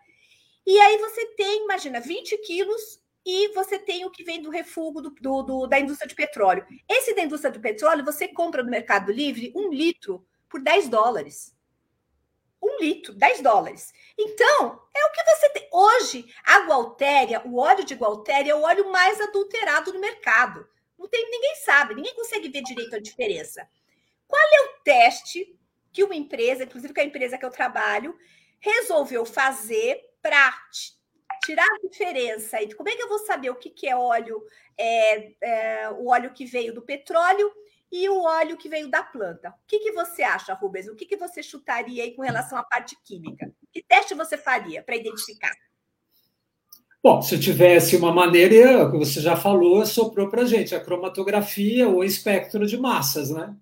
E aí você tem, imagina, 20 quilos e você tem o que vem do refúgio do, do, do, da indústria de petróleo. Esse da indústria do petróleo, você compra no Mercado Livre um litro por 10 dólares um litro, 10 dólares. Então, é o que você tem. Hoje, a Gualtéria, o óleo de Gualtéria é o óleo mais adulterado no mercado. Não tem, ninguém sabe, ninguém consegue ver direito a diferença. Qual é o teste que uma empresa, inclusive que a empresa que eu trabalho, resolveu fazer para tirar a diferença? E como é que eu vou saber o que, que é óleo, é, é, o óleo que veio do petróleo e o óleo que veio da planta. O que, que você acha, Rubens? O que, que você chutaria aí com relação à parte química? Que teste você faria para identificar?
Bom, se tivesse uma maneira, que você já falou, soprou para gente, a cromatografia ou espectro de massas, né?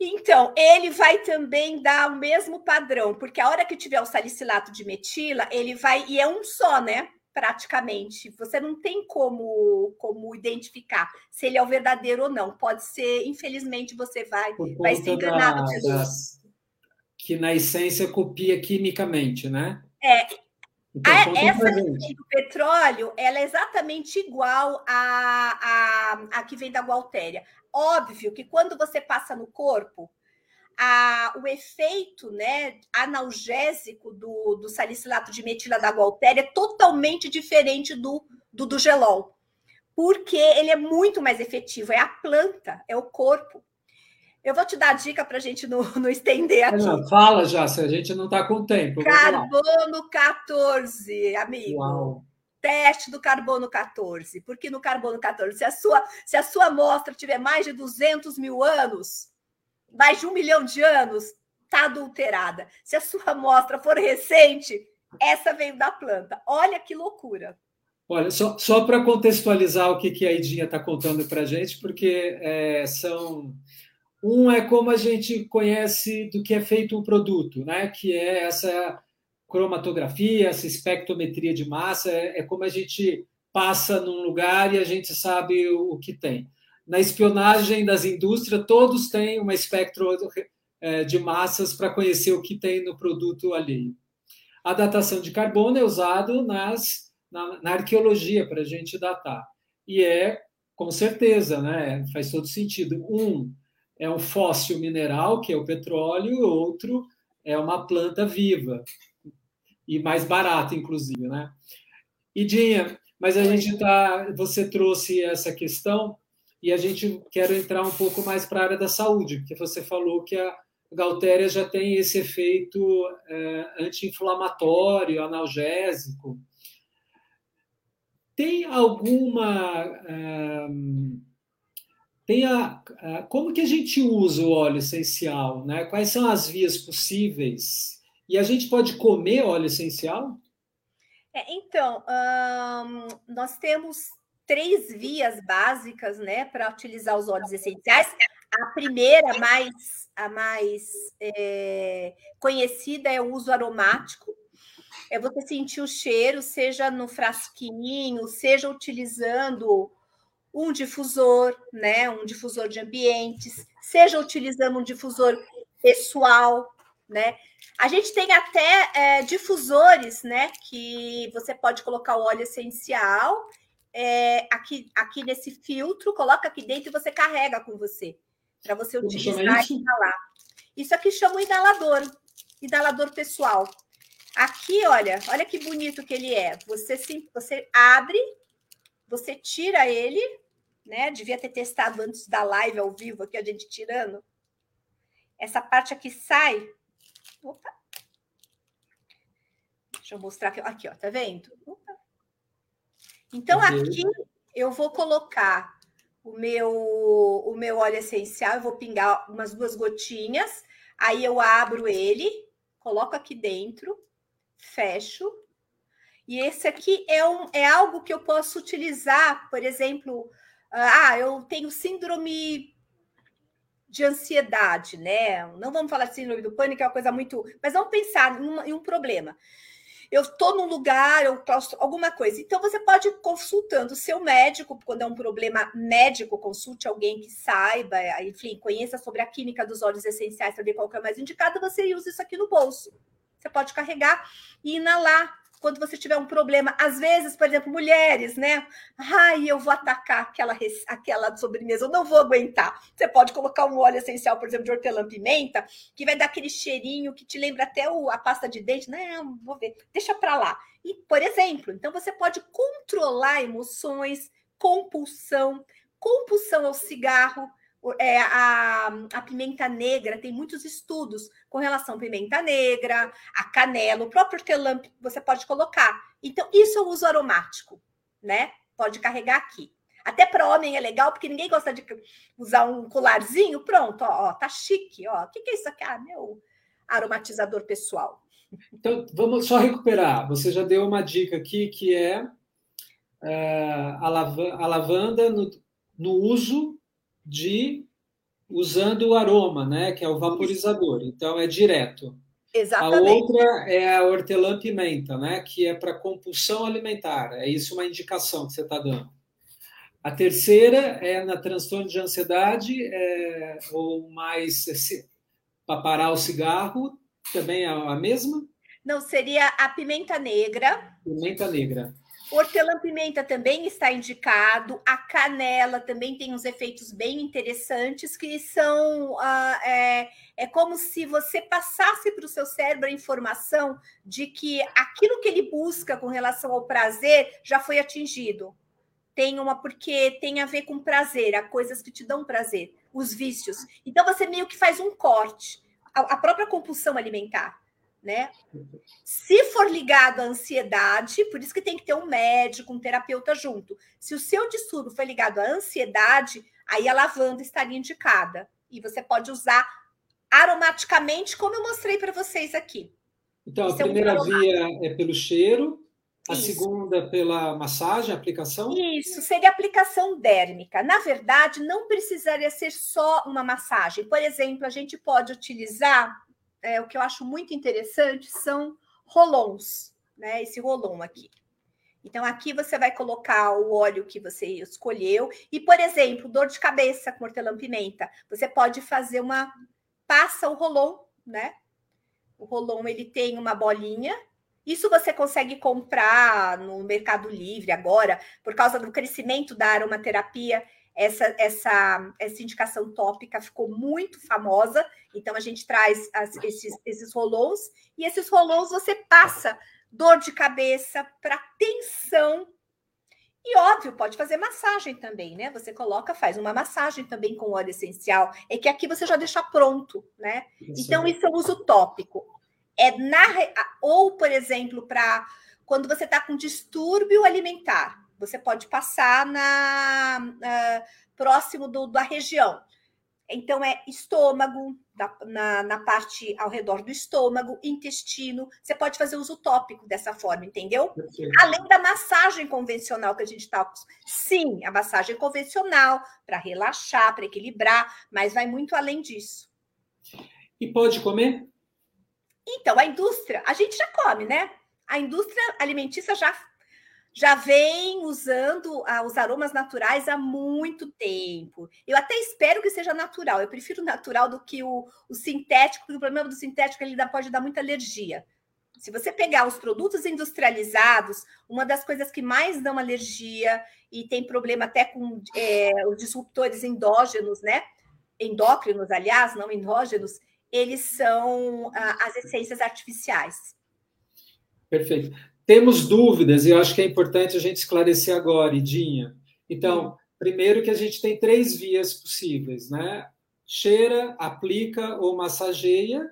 Então, ele vai também dar o mesmo padrão, porque a hora que tiver o salicilato de metila, ele vai, e é um só, né? praticamente. Você não tem como, como identificar se ele é o verdadeiro ou não. Pode ser, infelizmente, você vai, vai ser enganado. Da, da,
que na essência copia quimicamente, né?
É. Então, a, essa do petróleo, ela é exatamente igual a, a, a que vem da gualtéria. Óbvio que quando você passa no corpo, a, o efeito né, analgésico do, do salicilato de metila da Gualtéria é totalmente diferente do, do, do gelol, porque ele é muito mais efetivo, é a planta, é o corpo. Eu vou te dar a dica para a gente não, não estender aqui. Não,
fala já, se a gente não está com tempo.
Carbono 14, amigo. Uau. teste do carbono 14, porque no carbono 14, se a sua, se a sua amostra tiver mais de 200 mil anos, mais de um milhão de anos, está adulterada. Se a sua amostra for recente, essa veio da planta. Olha que loucura.
Olha, só, só para contextualizar o que, que a Idinha está contando para a gente, porque é, são. Um é como a gente conhece do que é feito um produto, né? que é essa cromatografia, essa espectrometria de massa, é, é como a gente passa num lugar e a gente sabe o, que tem. Na espionagem das indústrias, todos têm uma espectro é, de massas para conhecer o que tem no produto alheio. A datação de carbono é usado nas, na, na arqueologia para a gente datar. E é, com certeza, né, faz todo sentido. Um é um fóssil mineral, que é o petróleo, outro é uma planta viva, e mais barato, inclusive, né? E Dinha, mas a gente tá, você trouxe essa questão e a gente quer entrar um pouco mais para a área da saúde, porque você falou que a Galtéria já tem esse efeito é, anti-inflamatório, analgésico. Tem alguma é, tem a, a, como que a gente usa o óleo essencial, né? Quais são as vias possíveis e a gente pode comer óleo essencial?
É, então, nós temos três vias básicas né, para utilizar os óleos essenciais. A primeira, mais, a mais é, conhecida, é o uso aromático. É você sentir o cheiro, seja no frasquinho, seja utilizando um difusor, né, um difusor de ambientes, seja utilizando um difusor pessoal, né? A gente tem até é, difusores, né? Que você pode colocar o óleo essencial é, aqui, aqui nesse filtro, coloca aqui dentro e você carrega com você, para você utilizar e inalar. Isso aqui chama o inalador, inalador pessoal. Aqui, olha, olha que bonito que ele é. Você, você abre, você tira ele, né? Devia ter testado antes da live ao vivo aqui, a gente tirando. Essa parte aqui sai, Opa. Deixa eu mostrar aqui. Aqui, ó, tá vendo? Opa. Então, aqui eu vou colocar o meu, o meu óleo essencial, eu vou pingar umas duas gotinhas, aí eu abro ele, coloco aqui dentro, fecho. E esse aqui é, um, é algo que eu posso utilizar, por exemplo, ah, eu tenho síndrome de ansiedade, né? Não vamos falar de síndrome do pânico, é uma coisa muito. Mas vamos pensar em, uma, em um problema. Eu estou num lugar, eu alguma coisa. Então, você pode ir consultando o seu médico, quando é um problema médico, consulte alguém que saiba, enfim, conheça sobre a química dos óleos essenciais, saber qual que é mais indicado, você usa isso aqui no bolso. Você pode carregar e inalar quando você tiver um problema, às vezes, por exemplo, mulheres, né? Ai, eu vou atacar aquela, aquela sobremesa, eu não vou aguentar. Você pode colocar um óleo essencial, por exemplo, de hortelã-pimenta, que vai dar aquele cheirinho que te lembra até o, a pasta de dente. Não, vou ver, deixa para lá. E, por exemplo, então você pode controlar emoções, compulsão, compulsão ao cigarro, é, a, a, pimenta negra, tem muitos estudos com relação à pimenta negra, a canela, o próprio hortelã você pode colocar. Então, isso é o uso aromático, né? Pode carregar aqui. Até para homem é legal, porque ninguém gosta de usar um colarzinho. Pronto, ó, ó tá chique. Ó. O que, que é isso aqui? Ah, meu aromatizador pessoal.
Então, vamos só recuperar. Você já deu uma dica aqui que é, é a, lavanda no, no uso de usando o aroma, né, que é o vaporizador. Então é direto.
Exatamente.
A outra é a hortelã-pimenta, né, que é para compulsão alimentar. É isso uma indicação que você está dando. A terceira é na transtorno de ansiedade, é, ou mais para parar o cigarro, também é a mesma?
Não, seria a pimenta negra.
Pimenta negra.
Hortelã-pimenta também está indicado, a canela também tem uns efeitos bem interessantes, que são. Uh, é, é como se você passasse para o seu cérebro a informação de que aquilo que ele busca com relação ao prazer já foi atingido. Tem uma, porque tem a ver com prazer, há coisas que te dão prazer, os vícios. Então você meio que faz um corte, a, a própria compulsão alimentar né? Se for ligado à ansiedade, por isso que tem que ter um médico, um terapeuta junto. Se o seu distúrbio foi ligado à ansiedade, aí a lavanda estaria indicada. E você pode usar aromaticamente, como eu mostrei para vocês aqui.
Então, a primeira é um via é pelo cheiro, a Isso. segunda pela massagem, aplicação?
Isso, seria aplicação dérmica. Na verdade, não precisaria ser só uma massagem. Por exemplo, a gente pode utilizar, é, o que eu acho muito interessante são rolons, né? Esse rolon aqui. Então, aqui você vai colocar o óleo que você escolheu. E, por exemplo, dor de cabeça com hortelã-pimenta. Você pode fazer uma... Passa o rolon, né? O rolon, ele tem uma bolinha. Isso você consegue comprar no Mercado Livre agora, por causa do crescimento da aromaterapia. Essa, essa, essa indicação tópica ficou muito famosa. Então, a gente traz as, esses, esses rolons. E esses rolons você passa dor de cabeça, para tensão. E óbvio, pode fazer massagem também, né? Você coloca, faz uma massagem também com óleo essencial. É que aqui você já deixa pronto, né? Isso então, isso é uso tópico. É na ou, por exemplo, para quando você está com distúrbio alimentar, você pode passar na, na próximo do, da região. Então, é estômago, na, na, parte ao redor do estômago, intestino. Você pode fazer uso tópico dessa forma, entendeu? Além da massagem convencional que a gente está. Sim, a massagem convencional, para relaxar, para equilibrar, mas vai muito além disso.
E pode comer?
Então, a indústria, a gente já come, né? A indústria alimentícia já já vem usando ah, os aromas naturais há muito tempo. Eu até espero que seja natural. Eu prefiro natural do que o, o sintético, porque o problema do sintético ele pode dar muita alergia. Se você pegar os produtos industrializados, uma das coisas que mais dão alergia e tem problema até com é, os disruptores endógenos, né? Endócrinos, aliás, não endógenos, eles são ah, as essências artificiais.
Perfeito. Temos dúvidas, e eu acho que é importante a gente esclarecer agora, Idinha. Então, primeiro que a gente tem três vias possíveis, né? Cheira, aplica ou massageia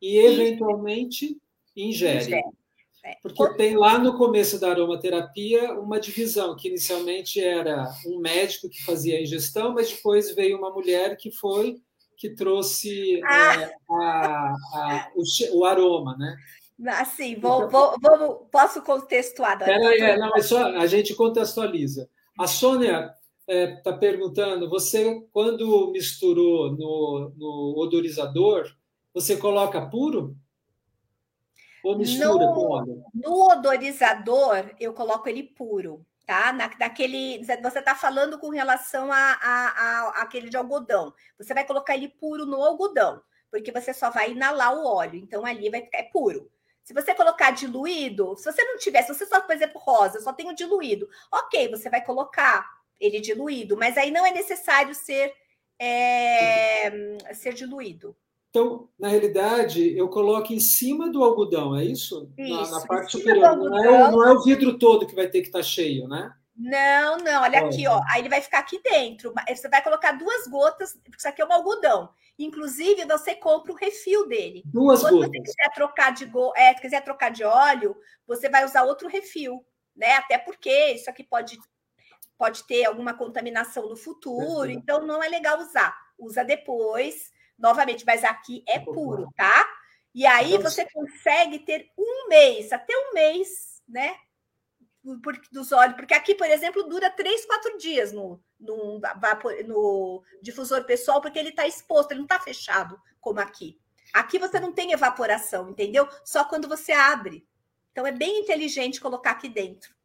e, eventualmente, ingere. É. Porque tem lá no começo da aromaterapia uma divisão, que inicialmente era um médico que fazia a ingestão, mas depois veio uma mulher que foi que trouxe ah. é, a, a, o, o, aroma, né?
Assim, vou, vou, vou, posso contextuar.
Peraí, é, não, é só a gente contextualiza. A Sônia está é, tá perguntando: você, quando misturou no, no odorizador, você coloca puro? Ou mistura no, com óleo?
No odorizador, eu coloco ele puro, tá? Na, naquele, você está falando com relação a, a, a, aquele de algodão. Você vai colocar ele puro no algodão, porque você só vai inalar o óleo. Então, ali vai ficar é puro. Se você colocar diluído, se você não tiver, se você só, por exemplo, rosa, só tem o diluído, ok, você vai colocar ele diluído, mas aí não é necessário ser, é, ser diluído.
Então, na realidade, eu coloco em cima do algodão, é isso? isso na, na parte superior. Não é, não é, o vidro todo que vai ter que estar tá cheio, né?
Não, não, olha aqui, ó. Aí ele vai ficar aqui dentro. Você vai colocar duas gotas, porque isso aqui é um algodão. Inclusive, você compra o refil dele.
Duas
Quando
gotas.
você quiser trocar de go... é, quiser trocar de óleo, você vai usar outro refil, né? Até porque isso aqui pode, pode ter alguma contaminação no futuro, então não é legal usar. Usa depois, novamente, mas aqui é puro, tá? E aí você consegue ter um mês, até um mês, né? Dos óleos, porque aqui, por exemplo, dura três, quatro dias no, no, no difusor pessoal, porque ele está exposto, ele não está fechado como aqui. Aqui você não tem evaporação, entendeu? Só quando você abre. Então é bem inteligente colocar aqui dentro.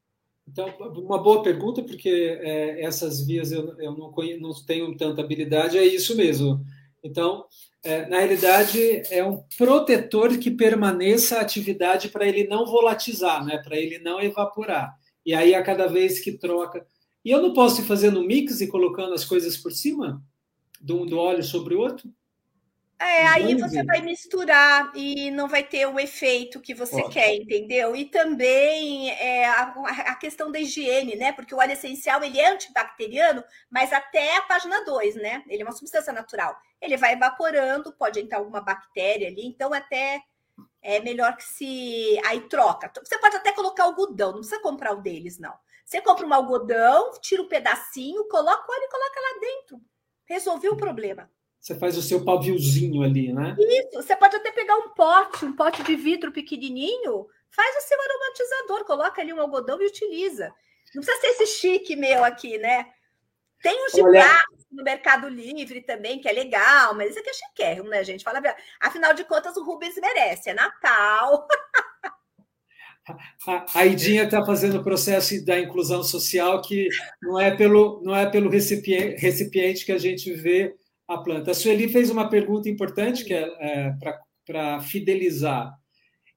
Então, uma boa pergunta, porque é, essas vias eu, eu não, conheço, não tenho tanta habilidade, é isso mesmo. Então, é, na realidade, é um protetor que permaneça a atividade para ele não volatilizar, né? para ele não evaporar. E aí, a cada vez que troca. E eu não posso ir fazendo mix e colocando as coisas por cima? Do, do óleo sobre o outro?
É, aí você vai misturar e não vai ter o efeito que você Ótimo. quer, entendeu? E também é, a, a, questão da higiene, né? Porque o óleo essencial ele é antibacteriano, mas até a página 2, né? Ele é uma substância natural. Ele vai evaporando, pode entrar alguma bactéria ali, então até é melhor que se aí troca. Você pode até colocar algodão, não precisa comprar o deles, não. Você compra um algodão, tira um pedacinho, coloca o óleo e coloca lá dentro. Resolveu o problema.
Você faz o seu paviozinho ali, né?
Isso. Você pode até pegar um pote, um pote de vidro pequenininho, faz o seu aromatizador, coloca ali um algodão e utiliza. Não precisa ser esse chique meu aqui, né? Tem os de Olha... no Mercado Livre também, que é legal, mas isso aqui é chiquérrimo, né, gente? Fala, afinal de contas, o Rubens merece, é Natal.
A Idinha está fazendo o processo da inclusão social que não é pelo, não é pelo recipiente, recipiente que a gente vê a planta. A Sueli fez uma pergunta importante que é, é para fidelizar.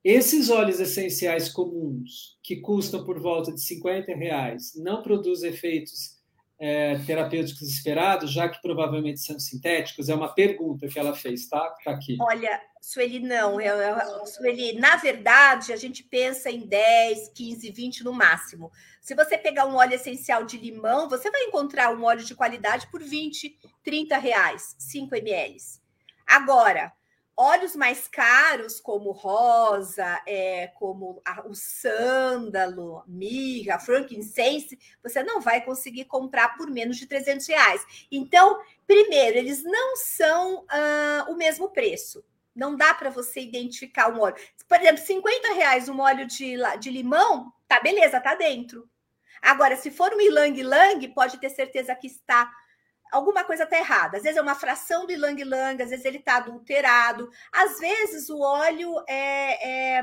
Esses óleos essenciais comuns, que custam por volta de 50 reais, não produzem efeitos é, terapêuticos esperados, já que provavelmente são sintéticos? É uma pergunta que ela fez, tá? Tá aqui.
Olha, Sueli, não. Eu, eu, Sueli, na verdade, a gente pensa em 10, 15, 20 no máximo. Se você pegar um óleo essencial de limão, você vai encontrar um óleo de qualidade por 20, 30 reais, 5 ml. Agora, óleos mais caros, como rosa, é, como a, o sândalo, mirra, frankincense, você não vai conseguir comprar por menos de 300 reais. Então, primeiro, eles não são uh, o mesmo preço. Não dá para você identificar um óleo. Por exemplo, 50 reais um óleo de, de limão, tá beleza, tá dentro. Agora, se for um ilang-ilang, pode ter certeza que está alguma coisa está errada. Às vezes é uma fração do ilang-ilang, às vezes ele está adulterado, às vezes o óleo é, é,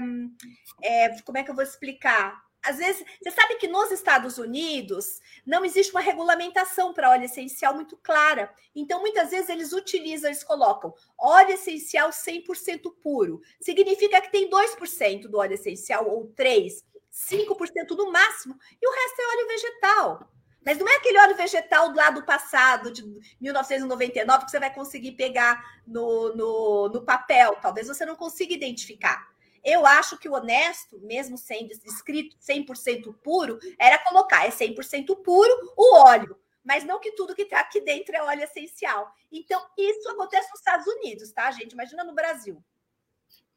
é, Como é que eu vou explicar? Às vezes, você sabe que nos Estados Unidos não existe uma regulamentação para óleo essencial muito clara. Então, muitas vezes eles utilizam, eles colocam óleo essencial 100% puro. Significa que tem 2% do óleo essencial, ou 3%, 5% no máximo, e o resto é óleo vegetal. Mas não é aquele óleo vegetal lá do passado, de 1999, que você vai conseguir pegar no, no, no papel. Talvez você não consiga identificar. Eu acho que o honesto, mesmo sendo escrito 100% puro, era colocar é 100% puro o óleo, mas não que tudo que está aqui dentro é óleo essencial. Então, isso acontece nos Estados Unidos, tá, gente? Imagina no Brasil.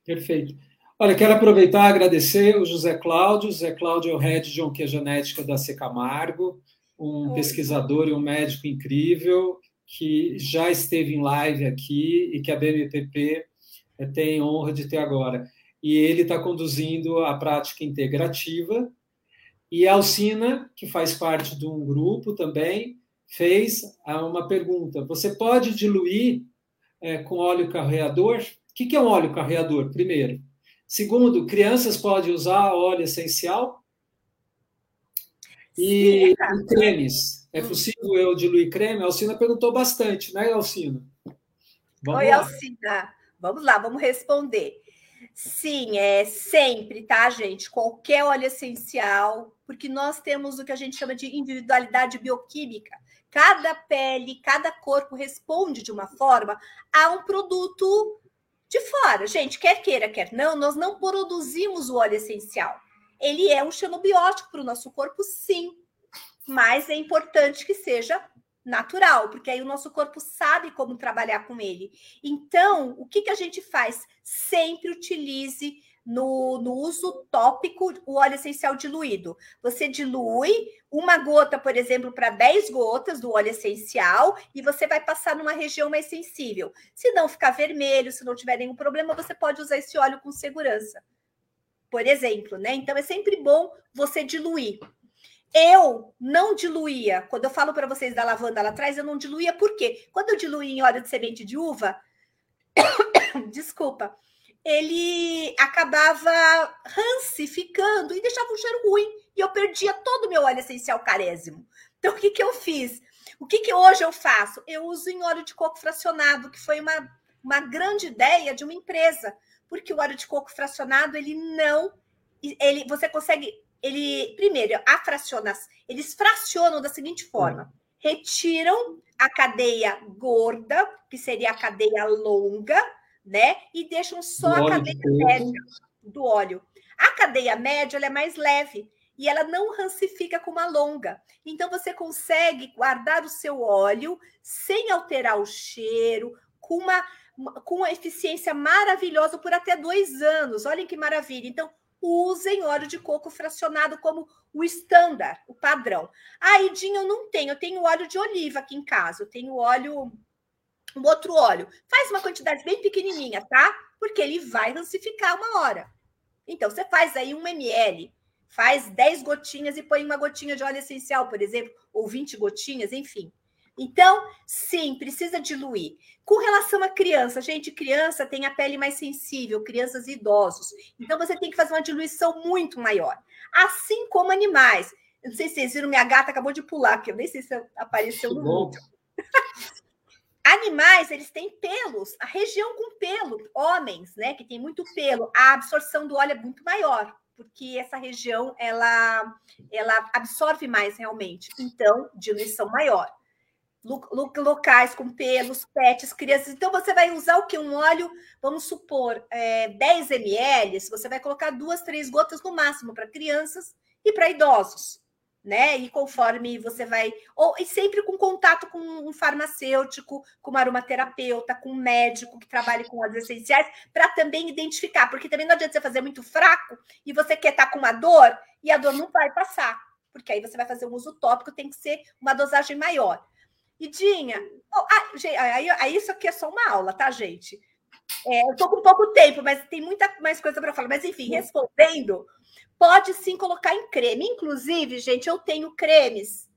Perfeito. Olha, quero aproveitar e agradecer o José Cláudio. José Cláudio é o head de onquegenética da Secamargo um Oi. pesquisador e um médico incrível que já esteve em live aqui e que a BMPP eh, tem honra de ter agora. E ele está conduzindo a prática integrativa. E a Alcina, que faz parte de um grupo também, fez uma pergunta: você pode diluir é, com óleo carreador? O que, que é um óleo carreador, primeiro? Segundo, crianças podem usar óleo essencial? E, e cremes. É possível eu diluir creme? A Alcina perguntou bastante, né, Alcina?
Vamos Oi, lá. Alcina. Vamos lá, vamos responder. Sim, é sempre, tá, gente? Qualquer óleo essencial, porque nós temos o que a gente chama de individualidade bioquímica. Cada pele, cada corpo responde de uma forma a um produto de fora. Gente, quer queira, quer não, nós não produzimos o óleo essencial ele é um xenobiótico para o nosso corpo, sim, mas é importante que seja natural, porque aí o nosso corpo sabe como trabalhar com ele. Então, o que, que a gente faz? Sempre utilize no, no, uso tópico o óleo essencial diluído. Você dilui uma gota, por exemplo, para 10 gotas do óleo essencial e você vai passar numa região mais sensível. Se não ficar vermelho, se não tiver nenhum problema, você pode usar esse óleo com segurança por exemplo, né? Então é sempre bom você diluir. Eu não diluía, quando eu falo para vocês da lavanda lá atrás, eu não diluía, por quê? Quando eu diluía em óleo de semente de uva, desculpa, ele acabava rancificando e deixava um cheiro ruim, e eu perdia todo o meu óleo essencial carésimo. Então, o que, que eu fiz? O que, que hoje eu faço? Eu uso em óleo de coco fracionado, que foi uma, uma grande ideia de uma empresa porque o óleo de coco fracionado, ele não. Ele, você consegue. Ele, primeiro, a fracionas, eles fracionam da seguinte forma: retiram a cadeia gorda, que seria a cadeia longa, né? E deixam só a cadeia média do óleo. A cadeia média é mais leve e ela não rancifica como a longa. Então você consegue guardar o seu óleo sem alterar o cheiro, com uma com eficiência maravilhosa por até dois anos. Olhem que maravilha. Então, usem óleo de coco fracionado como o estándar, o padrão. Aí, Dinho, eu não tenho. Eu tenho óleo de oliva aqui em casa. Eu tenho óleo, um outro óleo. Faz uma quantidade bem pequenininha, tá? Porque ele vai rancificar uma hora. Então, você faz aí um ml, faz 10 gotinhas e põe uma gotinha de óleo essencial, por exemplo, ou 20 gotinhas, enfim. Então, sim, precisa diluir. Com relação à criança, gente, criança tem a pele mais sensível, crianças e idosos. Então, você tem que fazer uma diluição muito maior. Assim como animais. Eu não sei se vocês viram, minha gata acabou de pular, porque eu nem sei se apareceu no vídeo. Animais, eles têm pelos, a região com pelo, homens, né, que tem muito pelo, a absorção do óleo é muito maior, porque essa região ela ela absorve mais realmente. Então, diluição maior locais com pelos, pets, crianças. Então, você vai usar o que? Um óleo, vamos supor, é, 10 ml, você vai colocar duas, três gotas no máximo para crianças e para idosos, né? E conforme você vai. Ou, e sempre com contato com um farmacêutico, com uma aromaterapeuta, com um médico que trabalhe com óleos essenciais, para também identificar, porque também não adianta você fazer muito fraco e você quer estar tá com uma dor e a dor não vai passar. Porque aí você vai fazer um uso tópico, tem que ser uma dosagem maior. E Dinha, oh, ah, aí, aí, isso aqui é só uma aula, tá, gente? É, eu tô com pouco tempo, mas tem muita mais coisa para falar. Mas, enfim, respondendo, pode sim colocar em creme. Inclusive, gente, eu tenho cremes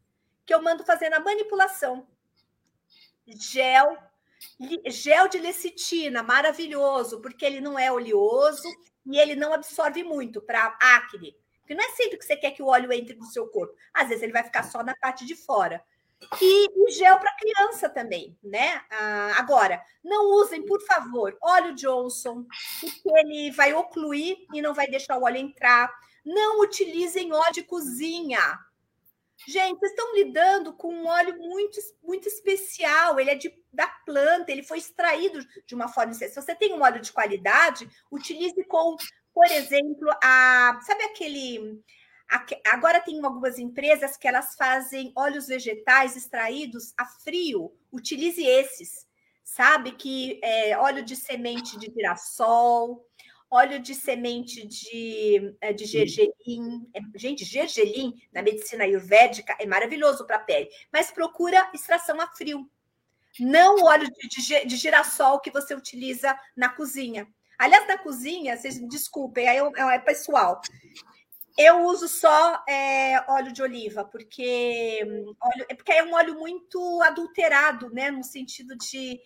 que eu mando fazer na manipulação. Gel, gel de lecitina, maravilhoso, porque ele não é oleoso e ele não absorve muito para acne. Porque não é sempre que você quer que o óleo entre no seu corpo. Às vezes ele vai ficar só na parte de fora. E, e gel para criança também, né? Ah, agora, não usem, por favor, óleo Johnson, porque ele vai ocluir e não vai deixar o óleo entrar. Não utilizem óleo de cozinha. Gente, vocês estão lidando com um óleo muito, muito especial. Ele é de, da planta, ele foi extraído de uma forma. Se você tem um óleo de qualidade, utilize com, por exemplo, a. Sabe aquele Agora tem algumas empresas que elas fazem óleos vegetais extraídos a frio. Utilize esses, sabe? Que é, óleo de semente de girassol, óleo de semente de, é, de gergelim. É, gente, gergelim na medicina ayurvédica é maravilhoso para a pele, mas procura extração a frio. Não o óleo de, de, de girassol que você utiliza na cozinha. Aliás, na cozinha, vocês me desculpem, aí é, é pessoal. Eu uso só é, óleo de oliva, porque óleo, é porque é um óleo muito adulterado, né? No sentido de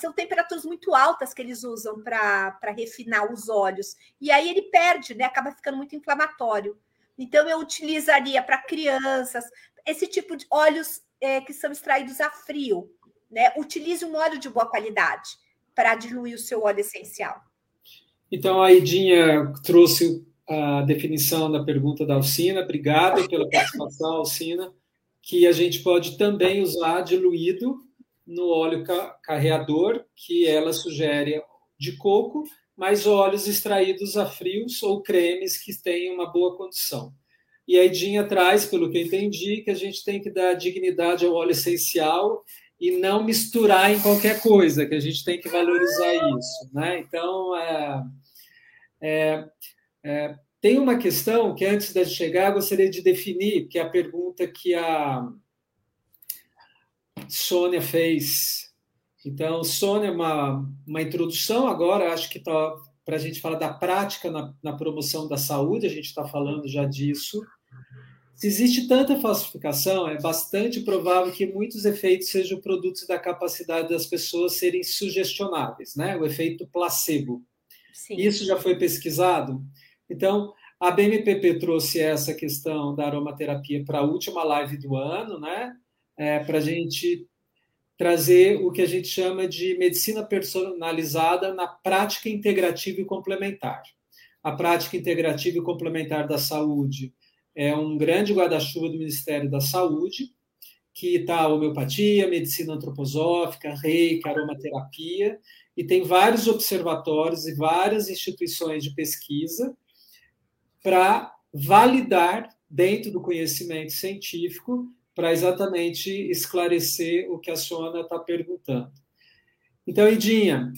são temperaturas muito altas que eles usam para refinar os óleos. E aí ele perde, né? Acaba ficando muito inflamatório. Então eu utilizaria para crianças esse tipo de óleos é, que são extraídos a frio. Né? Utilize um óleo de boa qualidade para diluir o seu óleo essencial.
Então a Idinha trouxe a definição da pergunta da Alcina. Obrigado pela participação, Alcina. Que a gente pode também usar diluído no óleo carreador, que ela sugere de coco, mas óleos extraídos a frios ou cremes que tenham uma boa condição. E a Edinha traz, pelo que eu entendi, que a gente tem que dar dignidade ao óleo essencial e não misturar em qualquer coisa, que a gente tem que valorizar isso. Né? Então, é, é, é, tem uma questão que, antes de chegar, gostaria de definir, que é a pergunta que a Sônia fez. Então, Sônia, uma, uma introdução agora, acho que está para a gente falar da prática na, na promoção da saúde, a gente está falando já disso. Se existe tanta falsificação, é bastante provável que muitos efeitos sejam produtos da capacidade das pessoas serem sugestionáveis, né? O efeito placebo. Sim. Isso já foi pesquisado? Então, a BMPP trouxe essa questão da aromaterapia para a última live do ano, né? É, para a gente trazer o que a gente chama de medicina personalizada na prática integrativa e complementar. A prática integrativa e complementar da saúde é um grande guarda-chuva do Ministério da Saúde, que está homeopatia, medicina antroposófica, reiki, aromaterapia, e tem vários observatórios e várias instituições de pesquisa para validar dentro do conhecimento científico para exatamente esclarecer o que a Sônia está perguntando. Então, Idinha,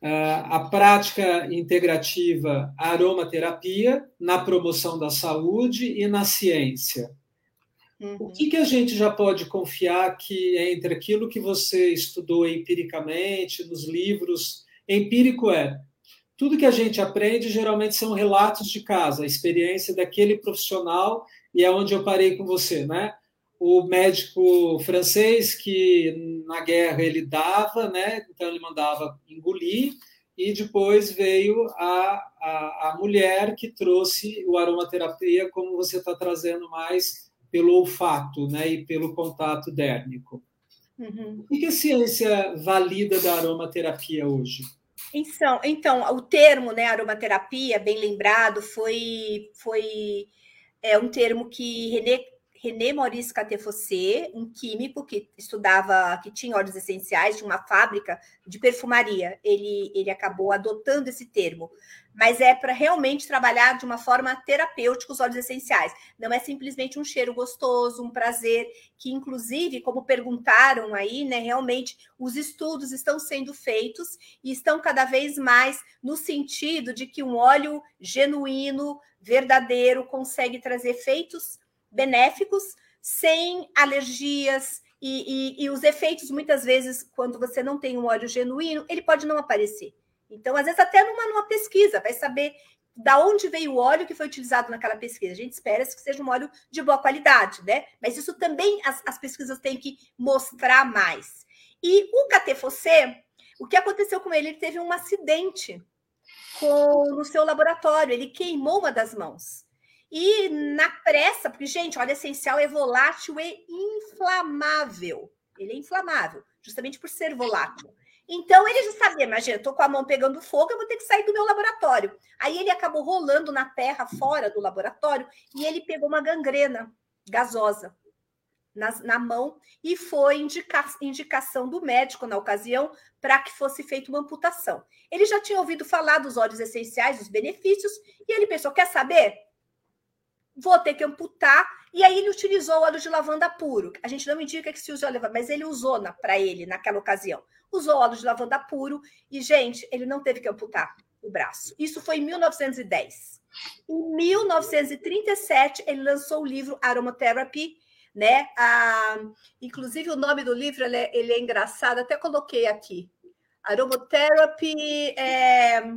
a prática integrativa aromaterapia na promoção da saúde e na ciência. Uhum. O que, que a gente já pode confiar que entre aquilo que você estudou empiricamente, nos livros, empírico é tudo que a gente aprende geralmente são relatos de casa, a experiência daquele profissional, e é onde eu parei com você, né? O médico francês que na guerra ele dava, né? Então ele mandava engolir, e depois veio a, a, a mulher que trouxe o aromaterapia, como você está trazendo mais pelo olfato, né? E pelo contato dérmico. Uhum. O que a ciência valida da aromaterapia hoje?
Então, então, o termo, né, aromaterapia, bem lembrado, foi, foi é um termo que René, René Maurice Catefossé, um químico que estudava, que tinha óleos essenciais, de uma fábrica de perfumaria, ele, ele acabou adotando esse termo mas é para realmente trabalhar de uma forma terapêutica os óleos essenciais. Não é simplesmente um cheiro gostoso, um prazer, que inclusive, como perguntaram aí, né, realmente os estudos estão sendo feitos e estão cada vez mais no sentido de que um óleo genuíno, verdadeiro, consegue trazer efeitos benéficos sem alergias, e, e, e, os efeitos, muitas vezes, quando você não tem um óleo genuíno, ele pode não aparecer. Então, às vezes, até numa, numa pesquisa, vai saber da onde veio o óleo que foi utilizado naquela pesquisa. A gente espera que seja um óleo de boa qualidade, né? Mas isso também as, as pesquisas têm que mostrar mais. E o Catefossé, o que aconteceu com ele? Ele teve um acidente com, no seu laboratório, ele queimou uma das mãos. E na pressa, porque, gente, óleo essencial é volátil e inflamável. Ele é inflamável, justamente por ser volátil. Então ele já sabia, imagina, estou com a mão pegando fogo, eu vou ter que sair do meu laboratório. Aí ele acabou rolando na terra fora do laboratório e ele pegou uma gangrena gasosa na, na mão e foi indica, indicação do médico na ocasião para que fosse feita uma amputação. Ele já tinha ouvido falar dos óleos essenciais, dos benefícios, e ele pensou: quer saber? Vou ter que amputar. E aí ele utilizou óleo de lavanda puro. A gente não indica que se use óleo de lavanda, mas ele usou para ele naquela ocasião usou óleo de lavanda puro e, gente, ele não teve que amputar o braço. Isso foi em 1910. Em 1937, ele lançou o livro Aromatherapy, né? Ah, inclusive, o nome do livro ele é, ele é engraçado, até coloquei aqui. Aromatherapy, é, uh,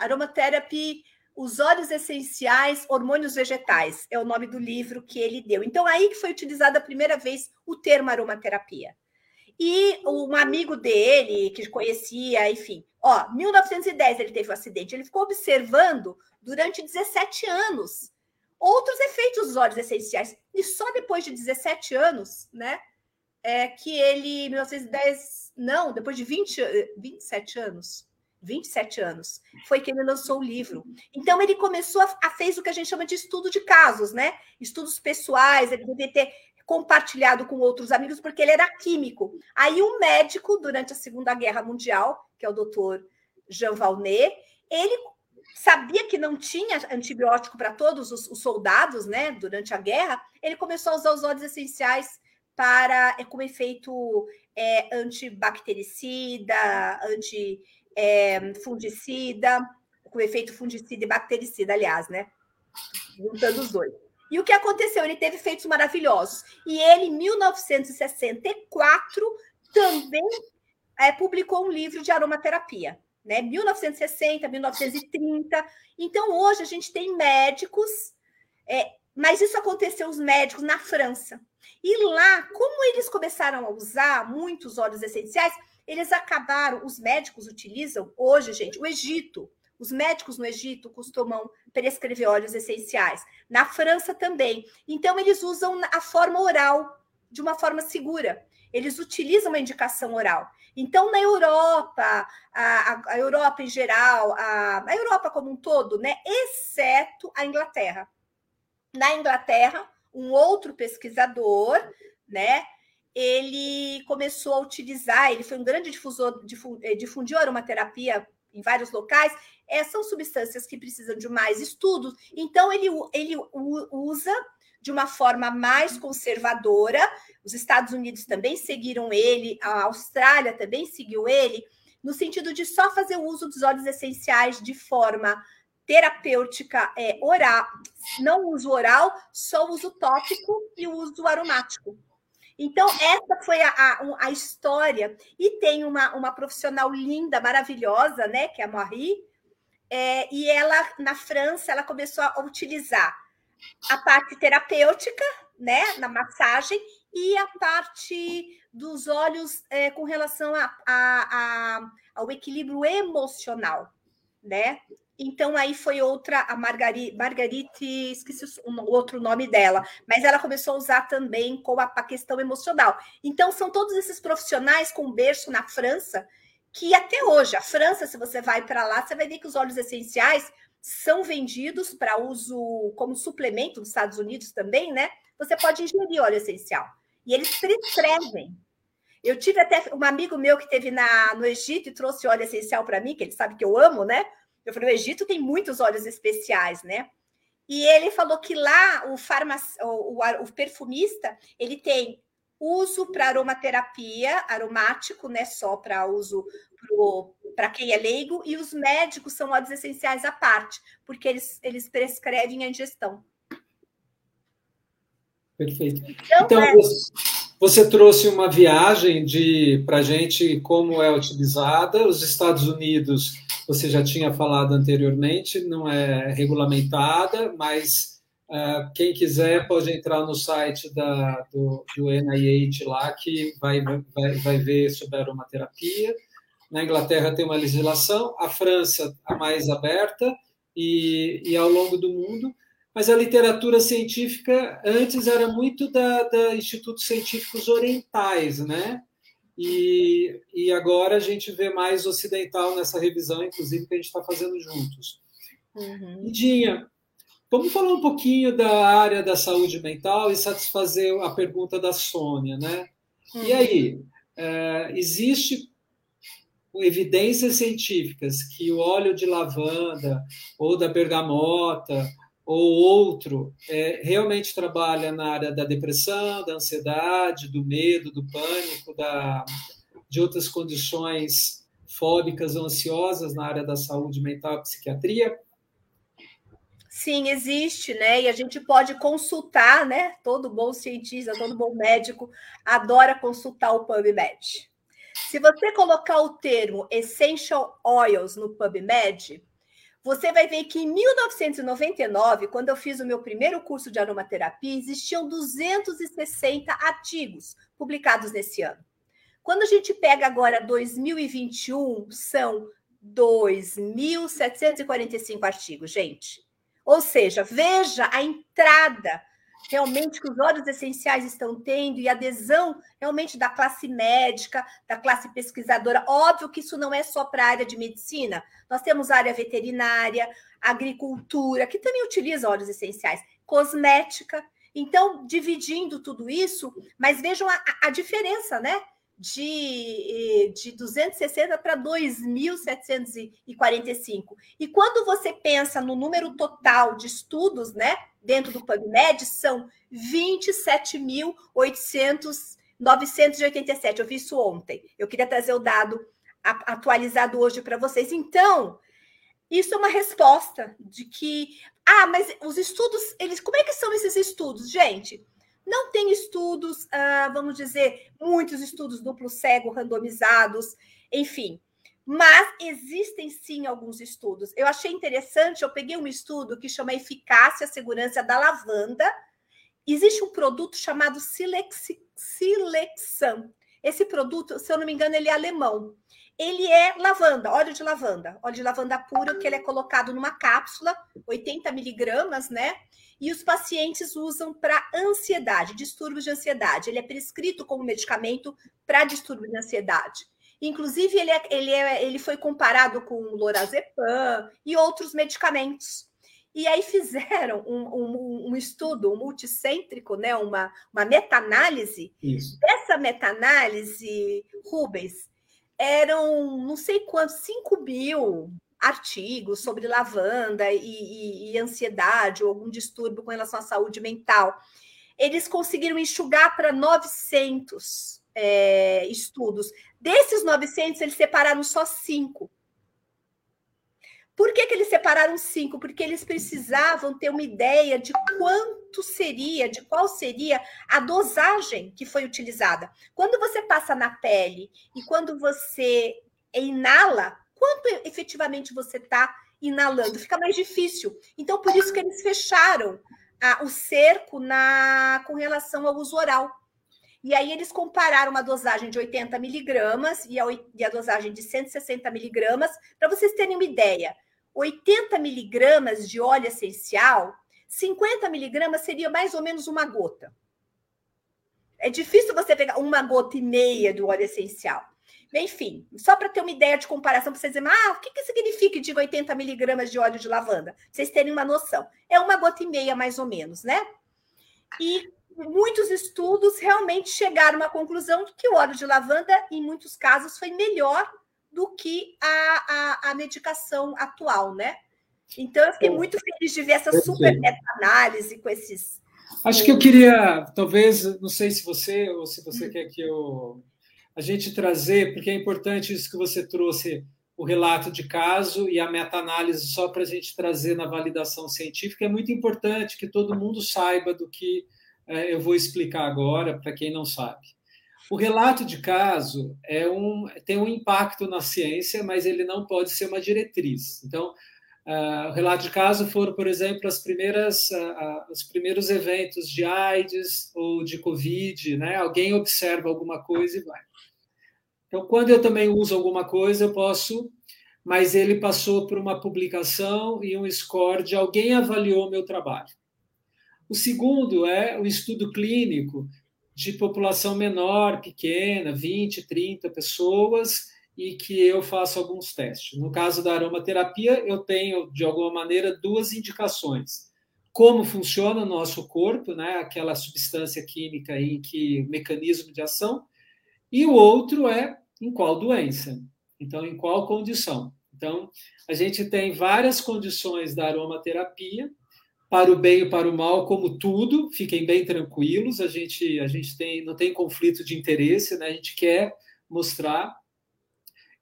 Aromatherapy, os óleos essenciais, hormônios vegetais, é o nome do livro que ele deu. Então, aí que foi utilizado a primeira vez o termo aromaterapia. E um amigo dele, que conhecia, enfim, ó, 1910 ele teve um acidente, ele ficou observando durante 17 anos outros efeitos dos óleos essenciais. E só depois de 17 anos, né, é que ele, 1910, não, depois de 20, 27 anos, 27 anos, foi que ele lançou o livro. Então ele começou a, a fez o que a gente chama de estudo de casos, né? Estudos pessoais, ele devia ter compartilhado com outros amigos, porque ele era químico. Aí um médico, durante a Segunda Guerra Mundial, que é o doutor Jean Valnet, ele sabia que não tinha antibiótico para todos os, os, soldados, né, durante a guerra, ele começou a usar os óleos essenciais para, é, como efeito é, antibactericida, antifungicida, é, com efeito fungicida e bactericida, aliás, né, juntando os dois. E o que aconteceu? Ele teve feitos maravilhosos. E ele, em 1964, também é, publicou um livro de aromaterapia. Né? 1960, 1930. Então, hoje a gente tem médicos, é, mas isso aconteceu os médicos na França. E lá, como eles começaram a usar muitos óleos essenciais, eles acabaram, os médicos utilizam hoje, gente, o Egito, os médicos no Egito costumam prescrever óleos essenciais. Na França também. Então, eles usam a forma oral, de uma forma segura. Eles utilizam a indicação oral. Então, na Europa, a, a Europa em geral, a, a Europa como um todo, né, exceto a Inglaterra. Na Inglaterra, um outro pesquisador, né, ele começou a utilizar, ele foi um grande difusor, eh, difundiu aromaterapia em vários locais, é, são substâncias que precisam de mais estudos. Então, ele, ele usa de uma forma mais conservadora. Os Estados Unidos também seguiram ele, a Austrália também seguiu ele, no sentido de só fazer uso dos óleos essenciais de forma terapêutica é, oral, não uso oral, só uso tópico e uso aromático. Então, essa foi a, a, a, história. E tem uma, uma profissional linda, maravilhosa, né? Que é a Marie. É, e ela, na França, ela começou a utilizar a parte terapêutica, né? Na massagem, e a parte dos olhos é, com relação a, a, ao equilíbrio emocional, né? Então, aí foi outra, a Margarite, Margarite esqueci o outro nome dela, mas ela começou a usar também com a, a questão emocional. Então, são todos esses profissionais com berço na França, que até hoje, a França, se você vai para lá, você vai ver que os óleos essenciais são vendidos para uso como suplemento nos Estados Unidos também, né? Você pode ingerir óleo essencial. E eles prescrevem. Eu tive até um amigo meu que teve na, no Egito e trouxe óleo essencial para mim, que ele sabe que eu amo, né? Eu falei, o Egito tem muitos óleos especiais, né? E ele falou que lá o, farmac... o, o, o perfumista ele tem uso para aromaterapia, aromático, né? Só para uso para quem é leigo, e os médicos são óleos essenciais à parte, porque eles, eles prescrevem a ingestão.
Perfeito. Então, então é... você trouxe uma viagem de para gente como é utilizada. Os Estados Unidos você já tinha falado anteriormente, não é regulamentada, mas uh, quem quiser pode entrar no site da, do, do NIH lá, que vai, vai, vai ver sobre a aromaterapia. Na Inglaterra tem uma legislação, a França a mais aberta, e, e ao longo do mundo, mas a literatura científica antes era muito da, da institutos científicos orientais, né? E, e agora a gente vê mais ocidental nessa revisão, inclusive, que a gente está fazendo juntos. Uhum. Dinha, vamos falar um pouquinho da área da saúde mental e satisfazer a pergunta da Sônia, né? Uhum. E aí, é, existe evidências científicas que o óleo de lavanda ou da bergamota ou outro é, realmente trabalha na área da depressão, da ansiedade, do medo, do pânico, da, de outras condições fóbicas ou ansiosas na área da saúde mental e psiquiatria?
Sim, existe, né? E a gente pode consultar, né? Todo bom cientista, todo bom médico adora consultar o PubMed. Se você colocar o termo essential oils no PubMed, você vai ver que em 1999, quando eu fiz o meu primeiro curso de aromaterapia, existiam 260 artigos publicados nesse ano. Quando a gente pega agora 2021, são 2.745 artigos, gente. Ou seja, veja a entrada realmente que os óleos essenciais estão tendo e adesão realmente da classe médica, da classe pesquisadora. Óbvio que isso não é só para a área de medicina. Nós temos área veterinária, agricultura, que também utiliza óleos essenciais, cosmética. Então, dividindo tudo isso, mas vejam a, a diferença, né? De, de 260 para 2.745. E quando você pensa no número total de estudos, né, dentro do PubMed, são 27.987. Eu vi isso ontem. Eu queria trazer o dado atualizado hoje para vocês. Então, isso é uma resposta de que ah, mas os estudos, eles, como é que são esses estudos, gente? Não tem estudos, ah, vamos dizer, muitos estudos duplo cego, randomizados, enfim. Mas existem sim alguns estudos. Eu achei interessante, eu peguei um estudo que chama Eficácia e Segurança da Lavanda. Existe um produto chamado Silex, Silexan. Esse produto, se eu não me engano, ele é alemão. Ele é lavanda, óleo de lavanda, óleo de lavanda puro, que ele é colocado numa cápsula, 80 miligramas, né? e os pacientes usam para ansiedade, distúrbios de ansiedade. Ele é prescrito como medicamento para distúrbio de ansiedade. Inclusive, ele, é, ele, é, ele foi comparado com lorazepam e outros medicamentos. E aí fizeram um, um, um estudo um multicêntrico, né? uma, uma meta-análise. Essa meta-análise, Rubens, eram não sei quantos, 5 mil artigos sobre lavanda e, e, e ansiedade ou algum distúrbio com relação à saúde mental. Eles conseguiram enxugar para 900 é, estudos. Desses 900, eles separaram só cinco. Por que, que eles separaram cinco? Porque eles precisavam ter uma ideia de quanto seria, de qual seria a dosagem que foi utilizada. Quando você passa na pele e quando você inala, quanto efetivamente você está inalando? Fica mais difícil. Então, por isso que eles fecharam a, o cerco na, com relação ao uso oral. E aí eles compararam uma dosagem de 80 miligramas e a, e a dosagem de 160 miligramas, para vocês terem uma ideia. 80 miligramas de óleo essencial, 50 miligramas seria mais ou menos uma gota. É difícil você pegar uma gota e meia do óleo essencial. Enfim, só para ter uma ideia de comparação, para vocês dizerem, ah, o que, que significa de 80 miligramas de óleo de lavanda? Pra vocês terem uma noção. É uma gota e meia, mais ou menos, né? E muitos estudos realmente chegaram à conclusão de que o óleo de lavanda, em muitos casos, foi melhor do que a, a, a medicação atual, né? Então, eu fiquei muito feliz de ver essa super meta-análise com esses.
Acho que eu queria, talvez, não sei se você ou se você hum. quer que eu a gente trazer, porque é importante isso que você trouxe, o relato de caso e a meta-análise, só para a gente trazer na validação científica. É muito importante que todo mundo saiba do que é, eu vou explicar agora, para quem não sabe. O relato de caso é um, tem um impacto na ciência, mas ele não pode ser uma diretriz. Então, uh, o relato de caso foram, por exemplo, as primeiras, uh, os primeiros eventos de AIDS ou de Covid, né? Alguém observa alguma coisa e vai. Então, quando eu também uso alguma coisa, eu posso, mas ele passou por uma publicação e um score de alguém avaliou meu trabalho. O segundo é o estudo clínico de população menor, pequena, 20, 30 pessoas, e que eu faço alguns testes. No caso da aromaterapia, eu tenho, de alguma maneira, duas indicações. Como funciona o nosso corpo, né? aquela substância química em que mecanismo de ação, e o outro é em qual doença, então em qual condição. Então, a gente tem várias condições da aromaterapia, para o bem e para o mal, como tudo, fiquem bem tranquilos, a gente, a gente tem, não tem conflito de interesse, né? a gente quer mostrar,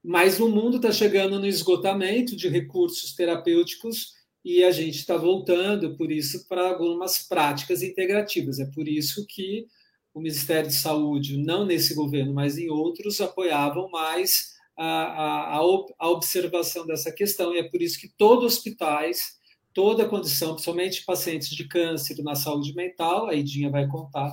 mas o mundo está chegando no esgotamento de recursos terapêuticos e a gente está voltando, por isso, para algumas práticas integrativas. É por isso que o Ministério de Saúde, não nesse governo, mas em outros, apoiavam mais a, a, a observação dessa questão, e é por isso que todos os hospitais toda a condição, principalmente pacientes de câncer na saúde mental, a Idinha vai contar.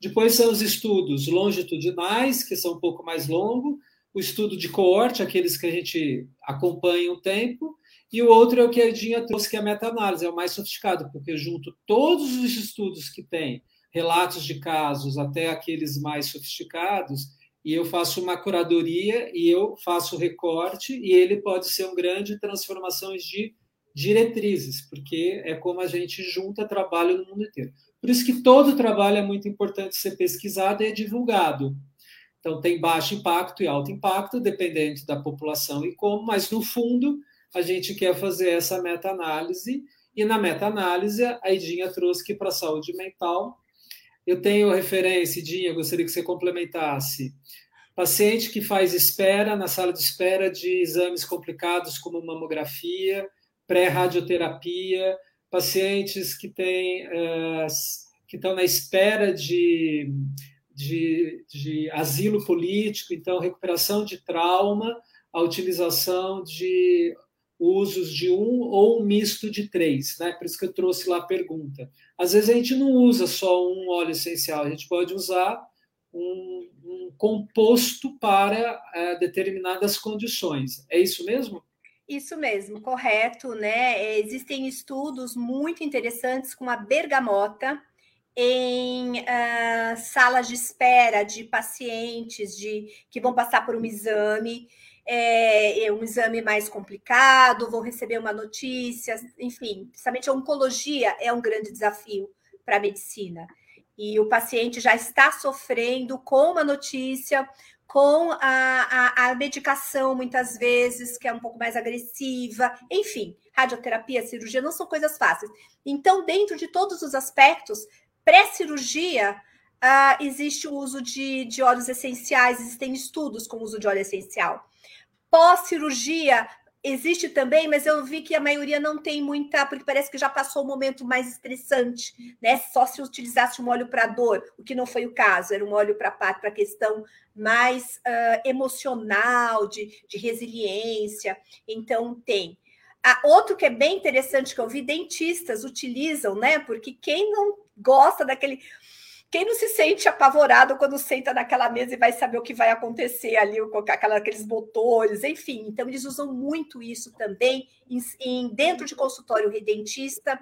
Depois são os estudos longitudinais, que são um pouco mais longos, o estudo de coorte, aqueles que a gente acompanha um tempo, e o outro é o que a Edinha trouxe, que é a meta-análise, é o mais sofisticado, porque junto todos os estudos que tem, relatos de casos até aqueles mais sofisticados, e eu faço uma curadoria e eu faço recorte, e ele pode ser um grande transformações de diretrizes, porque é como a gente junta trabalho no mundo inteiro. Por isso que todo trabalho é muito importante ser pesquisado e é divulgado. Então, tem baixo impacto e alto impacto, dependendo da população e como, mas no fundo, a gente quer fazer essa meta-análise, e na meta-análise, a Idinha trouxe que para a saúde mental, eu tenho referência, Idinha, gostaria que você complementasse. Paciente que faz espera na sala de espera de exames complicados como mamografia, pré-radioterapia, pacientes que têm uh, que estão na espera de, de, de asilo político, então recuperação de trauma, a utilização de usos de um ou um misto de três, né? Por isso que eu trouxe lá a pergunta. Às vezes a gente não usa só um óleo essencial, a gente pode usar um, um composto para uh, determinadas condições. É isso mesmo?
Isso mesmo, correto, né? É, existem estudos muito interessantes com a bergamota em uh, salas de espera de pacientes de, que vão passar por um exame, é, é, um exame mais complicado, vão receber uma notícia, enfim, principalmente a oncologia é um grande desafio para a medicina. E o paciente já está sofrendo com uma notícia, com a, a, a, medicação, muitas vezes, que é um pouco mais agressiva, enfim, radioterapia, cirurgia não são coisas fáceis. Então, dentro de todos os aspectos, pré-cirurgia, uh, existe o uso de, de óleos essenciais, existem estudos com o uso de óleo essencial. Pós-cirurgia, existe também, mas eu vi que a maioria não tem muita, porque parece que já passou o momento mais estressante, né? Só se utilizasse um óleo para dor, o que não foi o caso, era um óleo para para questão mais uh, emocional, de, de resiliência. Então tem. Ah, outro que é bem interessante que eu vi, dentistas utilizam, né? Porque quem não gosta daquele quem não se sente apavorado quando senta naquela mesa e vai saber o que vai acontecer ali, com aqueles motores, enfim. Então, eles usam muito isso também em, em, dentro de consultório redentista.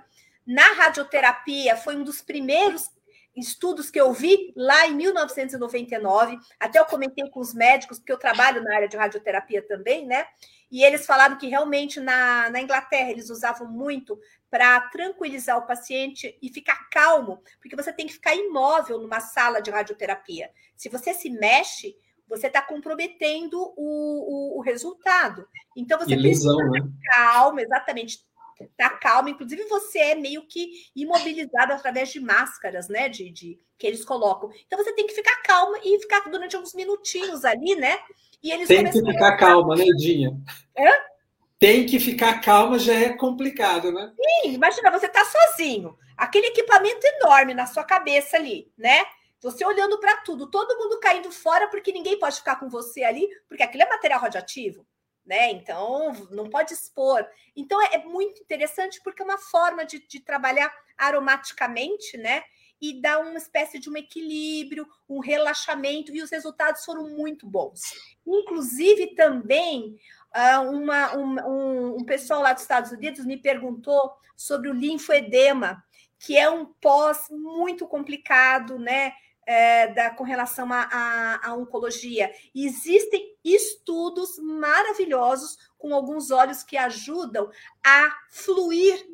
Na radioterapia, foi um dos primeiros estudos que eu vi lá em 1999. Até eu comentei com os médicos, porque eu trabalho na área de radioterapia também, né? E eles falaram que realmente na, na Inglaterra eles usavam muito para tranquilizar o paciente e ficar calmo, porque você tem que ficar imóvel numa sala de radioterapia. Se você se mexe, você está comprometendo o, o, o, resultado. Então você
precisa
né? calmo, exatamente. Tá calmo, inclusive você é meio que imobilizado através de máscaras, né? De, de que eles colocam. Então você tem que ficar calmo e ficar durante alguns minutinhos ali, né?
E eles tem que ficar a... calma, né, Edinha?
Hã?
tem que ficar calma, já é complicado, né?
Sim, imagina, você tá sozinho, aquele equipamento enorme na sua cabeça ali, né? Você olhando para tudo, todo mundo caindo fora porque ninguém pode ficar com você ali, porque aquilo é material radioativo, né? Então não pode expor. Então é, é muito interessante porque é uma forma de, de trabalhar aromaticamente, né? E dá uma espécie de um equilíbrio, um relaxamento, e os resultados foram muito bons. Inclusive, também ah, uma, um, um, pessoal lá dos Estados Unidos me perguntou sobre o linfoedema, que é um pós muito complicado, né? É, da, com relação à oncologia. E existem estudos maravilhosos com alguns óleos que ajudam a fluir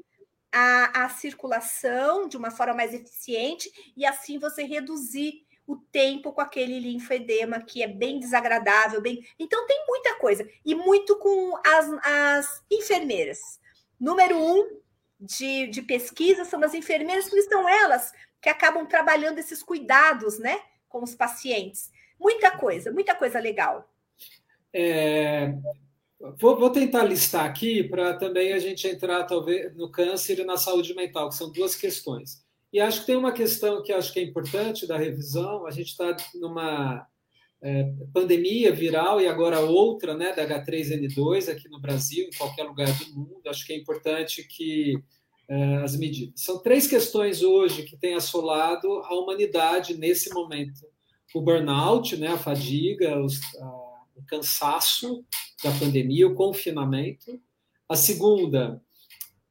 a, a circulação de uma forma mais eficiente e assim você reduzir o tempo com aquele linfedema que é bem desagradável, bem. Então tem muita coisa e muito com as, as enfermeiras. Número um de, de pesquisa são as enfermeiras, porque são elas que acabam trabalhando esses cuidados, né, com os pacientes. Muita coisa, muita coisa legal.
É, vou, vou, tentar listar aqui para também a gente entrar talvez no câncer e na saúde mental, que são duas questões. E acho que tem uma questão que acho que é importante da revisão. A gente está numa é, pandemia viral e agora outra, né, da H3N2 aqui no Brasil, em qualquer lugar do mundo. Acho que é importante que as medidas. São três questões hoje que têm assolado a humanidade nesse momento: o burnout, né, a fadiga, os, o cansaço da pandemia, o confinamento. A segunda,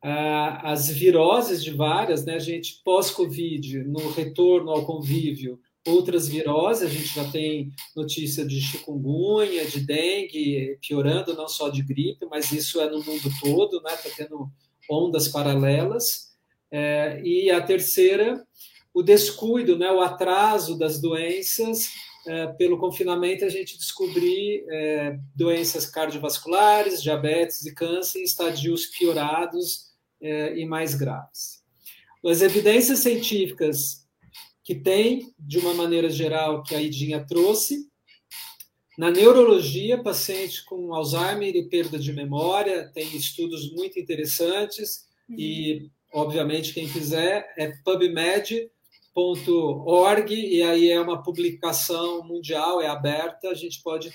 as viroses de várias, né? A gente pós-Covid, no retorno ao convívio, outras viroses, a gente já tem notícia de chikungunya, de dengue, piorando não só de gripe, mas isso é no mundo todo, né? Está tendo ondas paralelas. É, e a terceira, o descuido, né? O atraso das doenças é, pelo confinamento, a gente descobrir é, doenças cardiovasculares, diabetes e câncer em estadios piorados é, e mais graves. As evidências científicas que tem, de uma maneira geral, que a Idinha trouxe, na neurologia, paciente com Alzheimer e perda de memória, tem estudos muito interessantes uhum. e, obviamente, quem quiser, é pubmed.org e aí é uma publicação mundial, é aberta, a gente pode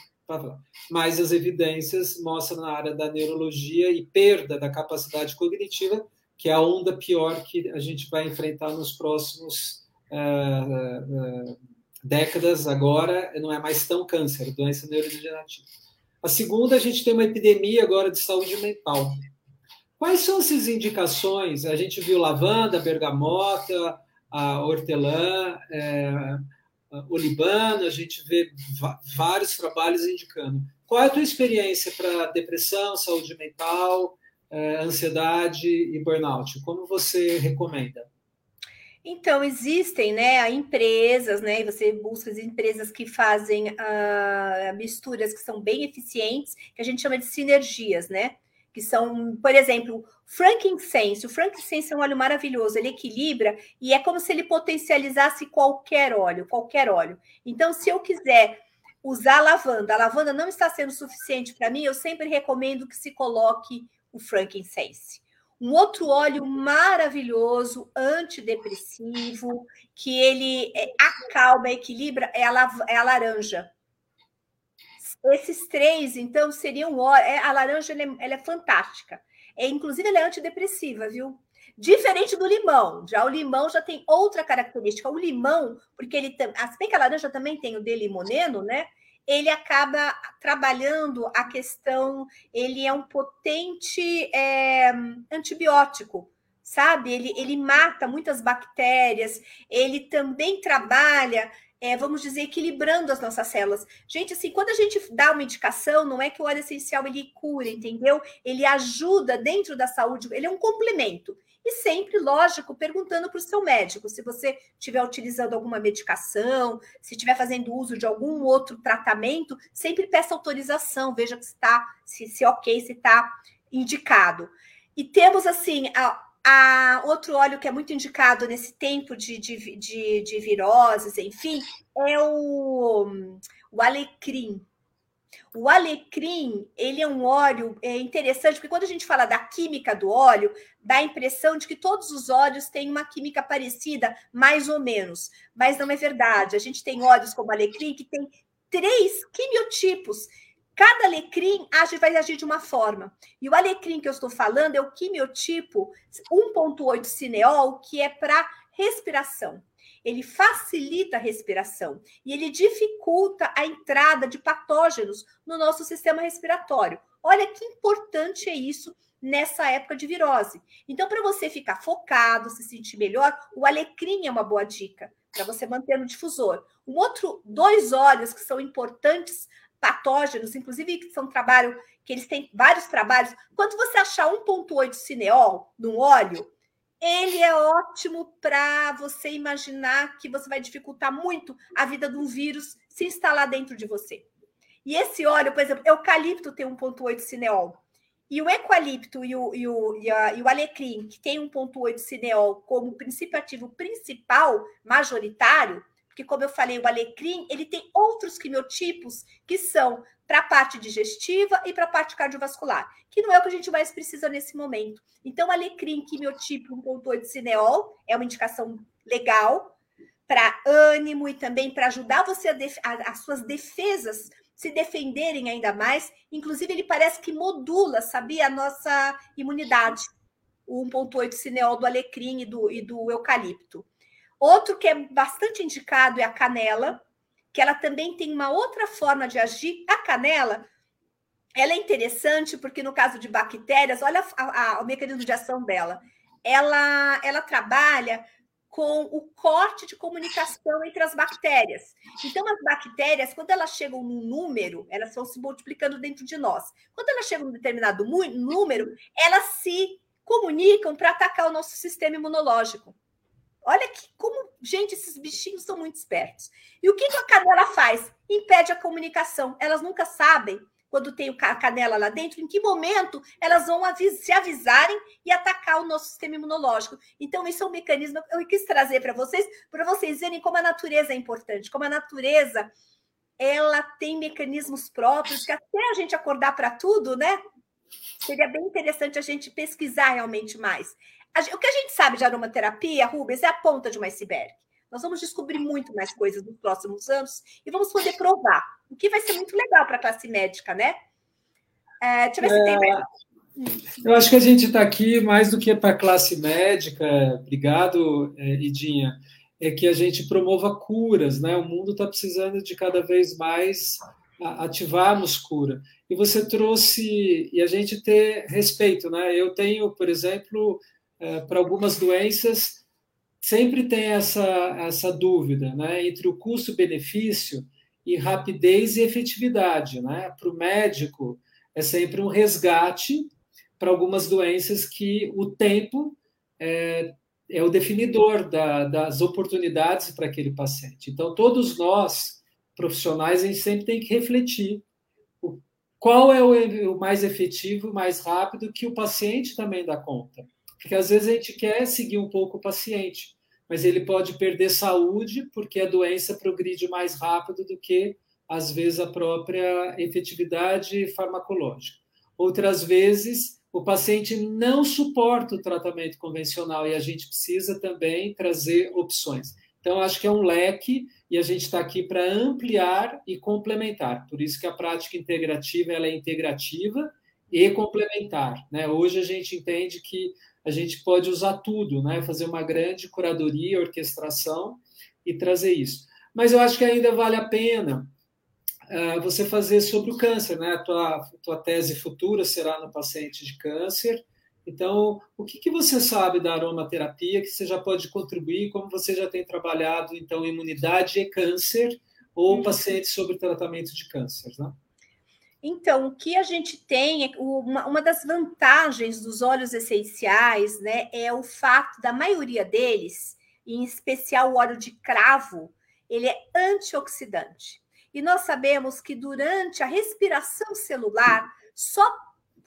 mas as evidências mostram na área da neurologia e perda da capacidade cognitiva, que é a onda pior que a gente vai enfrentar nos próximos uh, uh, décadas. Agora não é mais tão câncer, doença neurodegenerativa. A segunda, a gente tem uma epidemia agora de saúde mental. Quais são essas indicações? A gente viu lavanda, bergamota, a hortelã, é, Olibano, a gente vê vários trabalhos indicando. Qual é a tua experiência para depressão, saúde mental, eh, ansiedade e burnout? Como você recomenda?
Então, existem né, empresas, né? Você busca as empresas que fazem uh, misturas que são bem eficientes, que a gente chama de sinergias, né? Que são, por exemplo, frankincense. O frankincense é um óleo maravilhoso, ele equilibra e é como se ele potencializasse qualquer óleo, qualquer óleo. Então, se eu quiser usar lavanda, a lavanda não está sendo suficiente para mim, eu sempre recomendo que se coloque o frankincense. Um outro óleo maravilhoso, antidepressivo, que ele é, acalma, equilibra, é a, é a laranja. Esses três, então, seriam é, a laranja, ela é, ela é fantástica. É, inclusive, ela é antidepressiva, viu? Diferente do limão. Já o limão já tem outra característica. O limão, porque ele também. Se bem que a laranja também tem o de limoneno, né? Ele acaba trabalhando a questão, ele é um potente é, antibiótico, sabe? Ele, ele mata muitas bactérias, ele também trabalha, é, vamos dizer, equilibrando as nossas células. Gente, assim, quando a gente dá uma indicação, não é que o óleo essencial ele cura, entendeu? Ele ajuda dentro da saúde, ele é um complemento. E sempre, lógico, perguntando para o seu médico se você estiver utilizando alguma medicação, se estiver fazendo uso de algum outro tratamento, sempre peça autorização, veja se está, se, se ok, se está indicado. E temos assim a, a, outro óleo que é muito indicado nesse tempo de, de, de, de viroses, enfim, é o, o alecrim. O alecrim, ele é um óleo é interessante, porque quando a gente fala da química do óleo, dá a impressão de que todos os óleos têm uma química parecida, mais ou menos. Mas não é verdade. A gente tem óleos como alecrim que tem três quimiotipos. Cada alecrim age, vai agir de uma forma. E o alecrim que eu estou falando é o quimiotipo 1.8 cineol, que é para respiração ele facilita a respiração e ele dificulta a entrada de patógenos no nosso sistema respiratório. Olha que importante é isso nessa época de virose. Então, para você ficar focado, se sentir melhor, o alecrim é uma boa dica para você manter no difusor. Um outro, dois óleos que são importantes patógenos, inclusive que são trabalho que eles têm vários trabalhos. Quando você achar 1.8 cineol num óleo, ele é ótimo para você imaginar que você vai dificultar muito a vida de um vírus se instalar dentro de você. E esse óleo, por exemplo, eucalipto tem 1,8 cineol. E o eucalipto e o, e o, e a, e o alecrim, que tem 1,8 cineol como princípio ativo principal, majoritário, porque, como eu falei, o alecrim ele tem outros quimiotipos que são para a parte digestiva e para a parte cardiovascular, que não é o que a gente mais precisa nesse momento. Então, alecrim, quimiotipo 1.8 cineol é uma indicação legal para ânimo e também para ajudar você a, a as suas defesas se defenderem ainda mais. Inclusive, ele parece que modula, sabia, a nossa imunidade. O 1.8 cineol do alecrim e do, e do eucalipto. Outro que é bastante indicado é a canela, que ela também tem uma outra forma de agir. A canela, ela é interessante porque no caso de bactérias, olha a, a, o mecanismo de ação dela. Ela, ela trabalha com o corte de comunicação entre as bactérias. Então, as bactérias, quando elas chegam num número, elas vão se multiplicando dentro de nós. Quando elas chegam num determinado número, elas se comunicam para atacar o nosso sistema imunológico. Olha que como, gente, esses bichinhos são muito espertos. E o que a canela faz? Impede a comunicação. Elas nunca sabem quando tem a canela lá dentro, em que momento elas vão avis se avisarem e atacar o nosso sistema imunológico. Então, isso é um mecanismo que eu quis trazer para vocês, para vocês verem como a natureza é importante, como a natureza ela tem mecanismos próprios que até a gente acordar para tudo, né? Seria bem interessante a gente pesquisar realmente mais o que a gente sabe de aromaterapia, Rubens, é a ponta de um iceberg. Nós vamos descobrir muito mais coisas nos próximos anos e vamos poder provar, o que vai ser muito legal para a classe médica, né?
É, deixa eu ver se tem mais. Eu acho que a gente está aqui mais do que para a classe médica. Obrigado, é, Idinha. É que a gente promova curas, né? O mundo está precisando de cada vez mais ativarmos cura. E você trouxe e a gente ter respeito, né? Eu tenho, por exemplo, é, para algumas doenças, sempre tem essa, essa dúvida né, entre o custo-benefício e rapidez e efetividade. Né? Para o médico, é sempre um resgate para algumas doenças que o tempo é, é o definidor da, das oportunidades para aquele paciente. Então, todos nós, profissionais, a gente sempre tem que refletir qual é o, o mais efetivo, mais rápido, que o paciente também dá conta. Porque às vezes a gente quer seguir um pouco o paciente, mas ele pode perder saúde porque a doença progride mais rápido do que, às vezes, a própria efetividade farmacológica. Outras vezes, o paciente não suporta o tratamento convencional e a gente precisa também trazer opções. Então, acho que é um leque e a gente está aqui para ampliar e complementar. Por isso que a prática integrativa ela é integrativa e complementar. Né? Hoje a gente entende que a gente pode usar tudo, né? fazer uma grande curadoria, orquestração e trazer isso. Mas eu acho que ainda vale a pena uh, você fazer sobre o câncer, né? A tua, tua tese futura será no paciente de câncer. Então, o que, que você sabe da aromaterapia que você já pode contribuir, como você já tem trabalhado, então, imunidade e câncer, ou uhum. pacientes sobre tratamento de câncer, né?
Então, o que a gente tem, é uma, uma das vantagens dos óleos essenciais, né, é o fato da maioria deles, em especial o óleo de cravo, ele é antioxidante. E nós sabemos que durante a respiração celular, só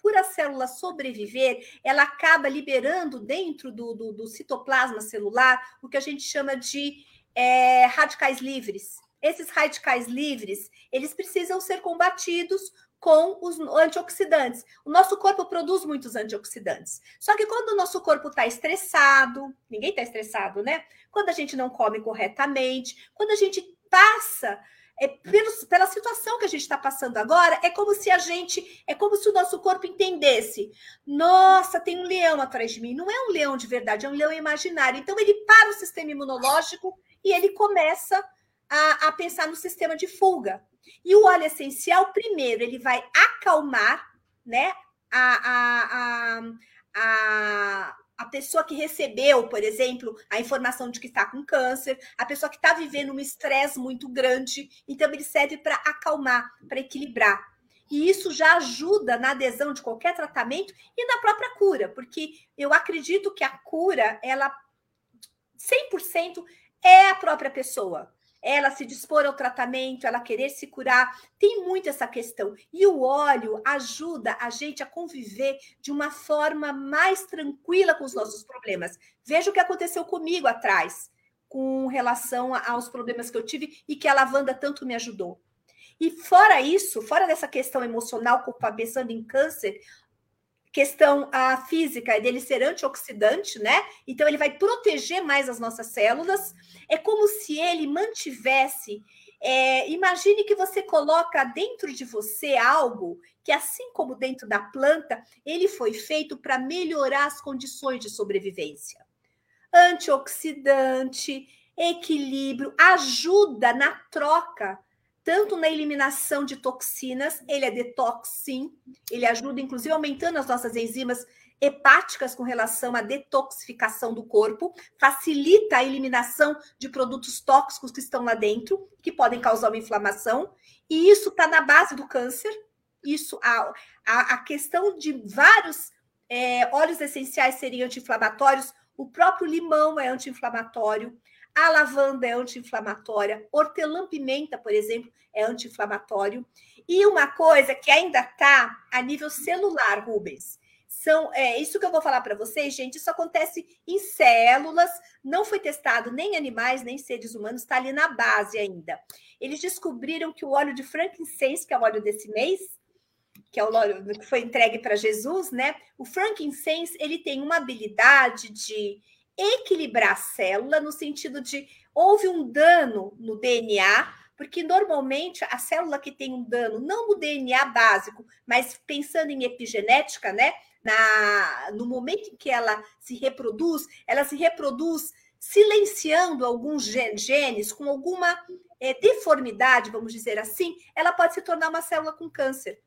por a célula sobreviver, ela acaba liberando dentro do, do, do citoplasma celular o que a gente chama de é, radicais livres. Esses radicais livres, eles precisam ser combatidos com os antioxidantes. O nosso corpo produz muitos antioxidantes. Só que quando o nosso corpo está estressado, ninguém está estressado, né? Quando a gente não come corretamente, quando a gente passa é, pelos, pela situação que a gente está passando agora, é como se a gente, é como se o nosso corpo entendesse: nossa, tem um leão atrás de mim. Não é um leão de verdade, é um leão imaginário. Então ele para o sistema imunológico e ele começa a, a pensar no sistema de fuga. E o óleo essencial, primeiro, ele vai acalmar, né? a, a, a, a a pessoa que recebeu, por exemplo, a informação de que está com câncer, a pessoa que está vivendo um estresse muito grande. Então, ele serve para acalmar, para equilibrar. E isso já ajuda na adesão de qualquer tratamento e na própria cura, porque eu acredito que a cura, ela 100% é a própria pessoa ela se dispor ao tratamento, ela querer se curar, tem muito essa questão. E o óleo ajuda a gente a conviver de uma forma mais tranquila com os nossos problemas. Veja o que aconteceu comigo atrás, com relação aos problemas que eu tive e que a lavanda tanto me ajudou. E fora isso, fora dessa questão emocional, pensando em câncer, questão a física é dele ser antioxidante, né? Então ele vai proteger mais as nossas células. É como se ele mantivesse. É, imagine que você coloca dentro de você algo que, assim como dentro da planta, ele foi feito para melhorar as condições de sobrevivência. Antioxidante, equilíbrio, ajuda na troca tanto na eliminação de toxinas, ele é detox, sim, ele ajuda, inclusive, aumentando as nossas enzimas hepáticas com relação à detoxificação do corpo, facilita a eliminação de produtos tóxicos que estão lá dentro, que podem causar uma inflamação, e isso está na base do câncer. Isso, a, a, a questão de vários é, óleos essenciais serem anti-inflamatórios, o próprio limão é anti-inflamatório, a lavanda é anti-inflamatória, hortelã-pimenta, por exemplo, é anti-inflamatório. E uma coisa que ainda está a nível celular, Rubens, são é isso que eu vou falar para vocês, gente. Isso acontece em células, não foi testado nem em animais, nem em seres humanos, está ali na base ainda. Eles descobriram que o óleo de frankincense, que é o óleo desse mês, que é o óleo que foi entregue para Jesus, né? O frankincense ele tem uma habilidade de equilibrar a célula no sentido de houve um dano no DNA, porque normalmente a célula que tem um dano, não no DNA básico, mas pensando em epigenética, né? Na, no momento em que ela se reproduz, ela se reproduz silenciando alguns genes com alguma é, deformidade, vamos dizer assim, ela pode se tornar uma célula com câncer,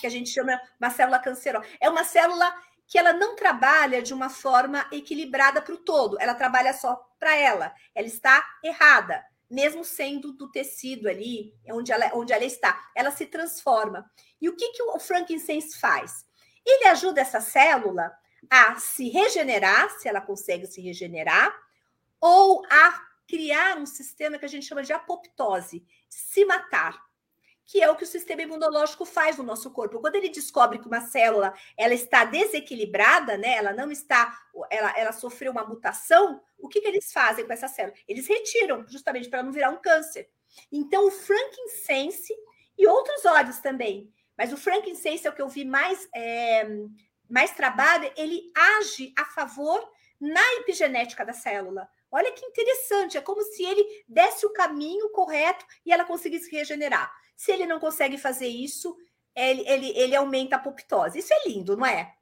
que a gente chama uma célula cancerosa. É uma célula que ela não trabalha de uma forma equilibrada para o todo, ela trabalha só para ela. Ela está errada, mesmo sendo do tecido ali, onde ela, onde ela está. Ela se transforma. E o que, que o frankincense faz? Ele ajuda essa célula a se regenerar, se ela consegue se regenerar, ou a criar um sistema que a gente chama de apoptose, se matar, que é o que o sistema imunológico faz no nosso corpo. Quando ele descobre que uma célula ela está desequilibrada, né, ela não está, ela, ela sofreu uma mutação, o que, que eles fazem com essa célula? Eles retiram, justamente para não virar um câncer. Então, o frankincense e outros óleos também, mas o frankincense é o que eu vi mais, é, mais trabalho, ele age a favor na epigenética da célula. Olha que interessante, é como se ele desse o caminho correto e ela conseguisse regenerar. Se ele não consegue fazer isso, ele, ele, ele aumenta a apoptose. Isso é lindo, não é?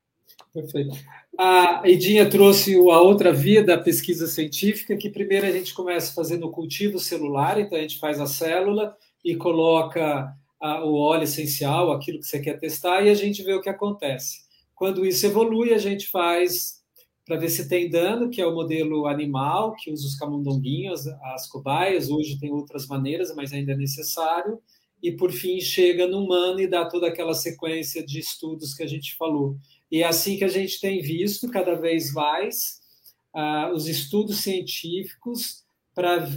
Perfeito. A Edinha trouxe a outra via da pesquisa científica, que primeiro a gente começa fazendo o cultivo celular, então a gente faz a célula e coloca a, o óleo essencial, aquilo que você quer testar, e a gente vê o que acontece. Quando isso evolui, a gente faz para ver se tem dano, que é o modelo animal, que usa os camundonguinhos, as cobaias, hoje tem outras maneiras, mas ainda é necessário, e por fim chega no humano e dá toda aquela sequência de estudos que a gente falou. E é assim que a gente tem visto cada vez mais uh, os estudos científicos para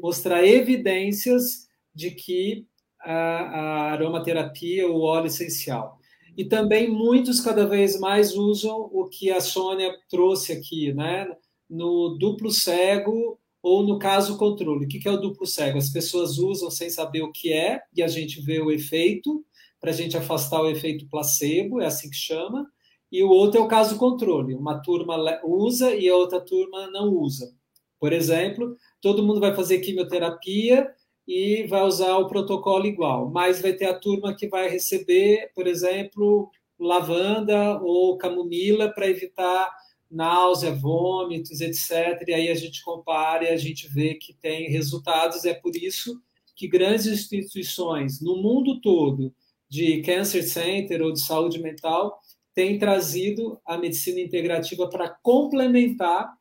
mostrar evidências de que a, a aromaterapia, o óleo essencial, e também muitos cada vez mais usam o que a Sônia trouxe aqui, né? No duplo cego ou no caso controle. O que é o duplo cego? As pessoas usam sem saber o que é e a gente vê o efeito para a gente afastar o efeito placebo, é assim que chama. E o outro é o caso controle. Uma turma usa e a outra turma não usa. Por exemplo, todo mundo vai fazer quimioterapia e vai usar o protocolo igual, mas vai ter a turma que vai receber, por exemplo, lavanda ou camomila para evitar náusea, vômitos, etc. E aí a gente compara e a gente vê que tem resultados. É por isso que grandes instituições no mundo todo de cancer center ou de saúde mental têm trazido a medicina integrativa para complementar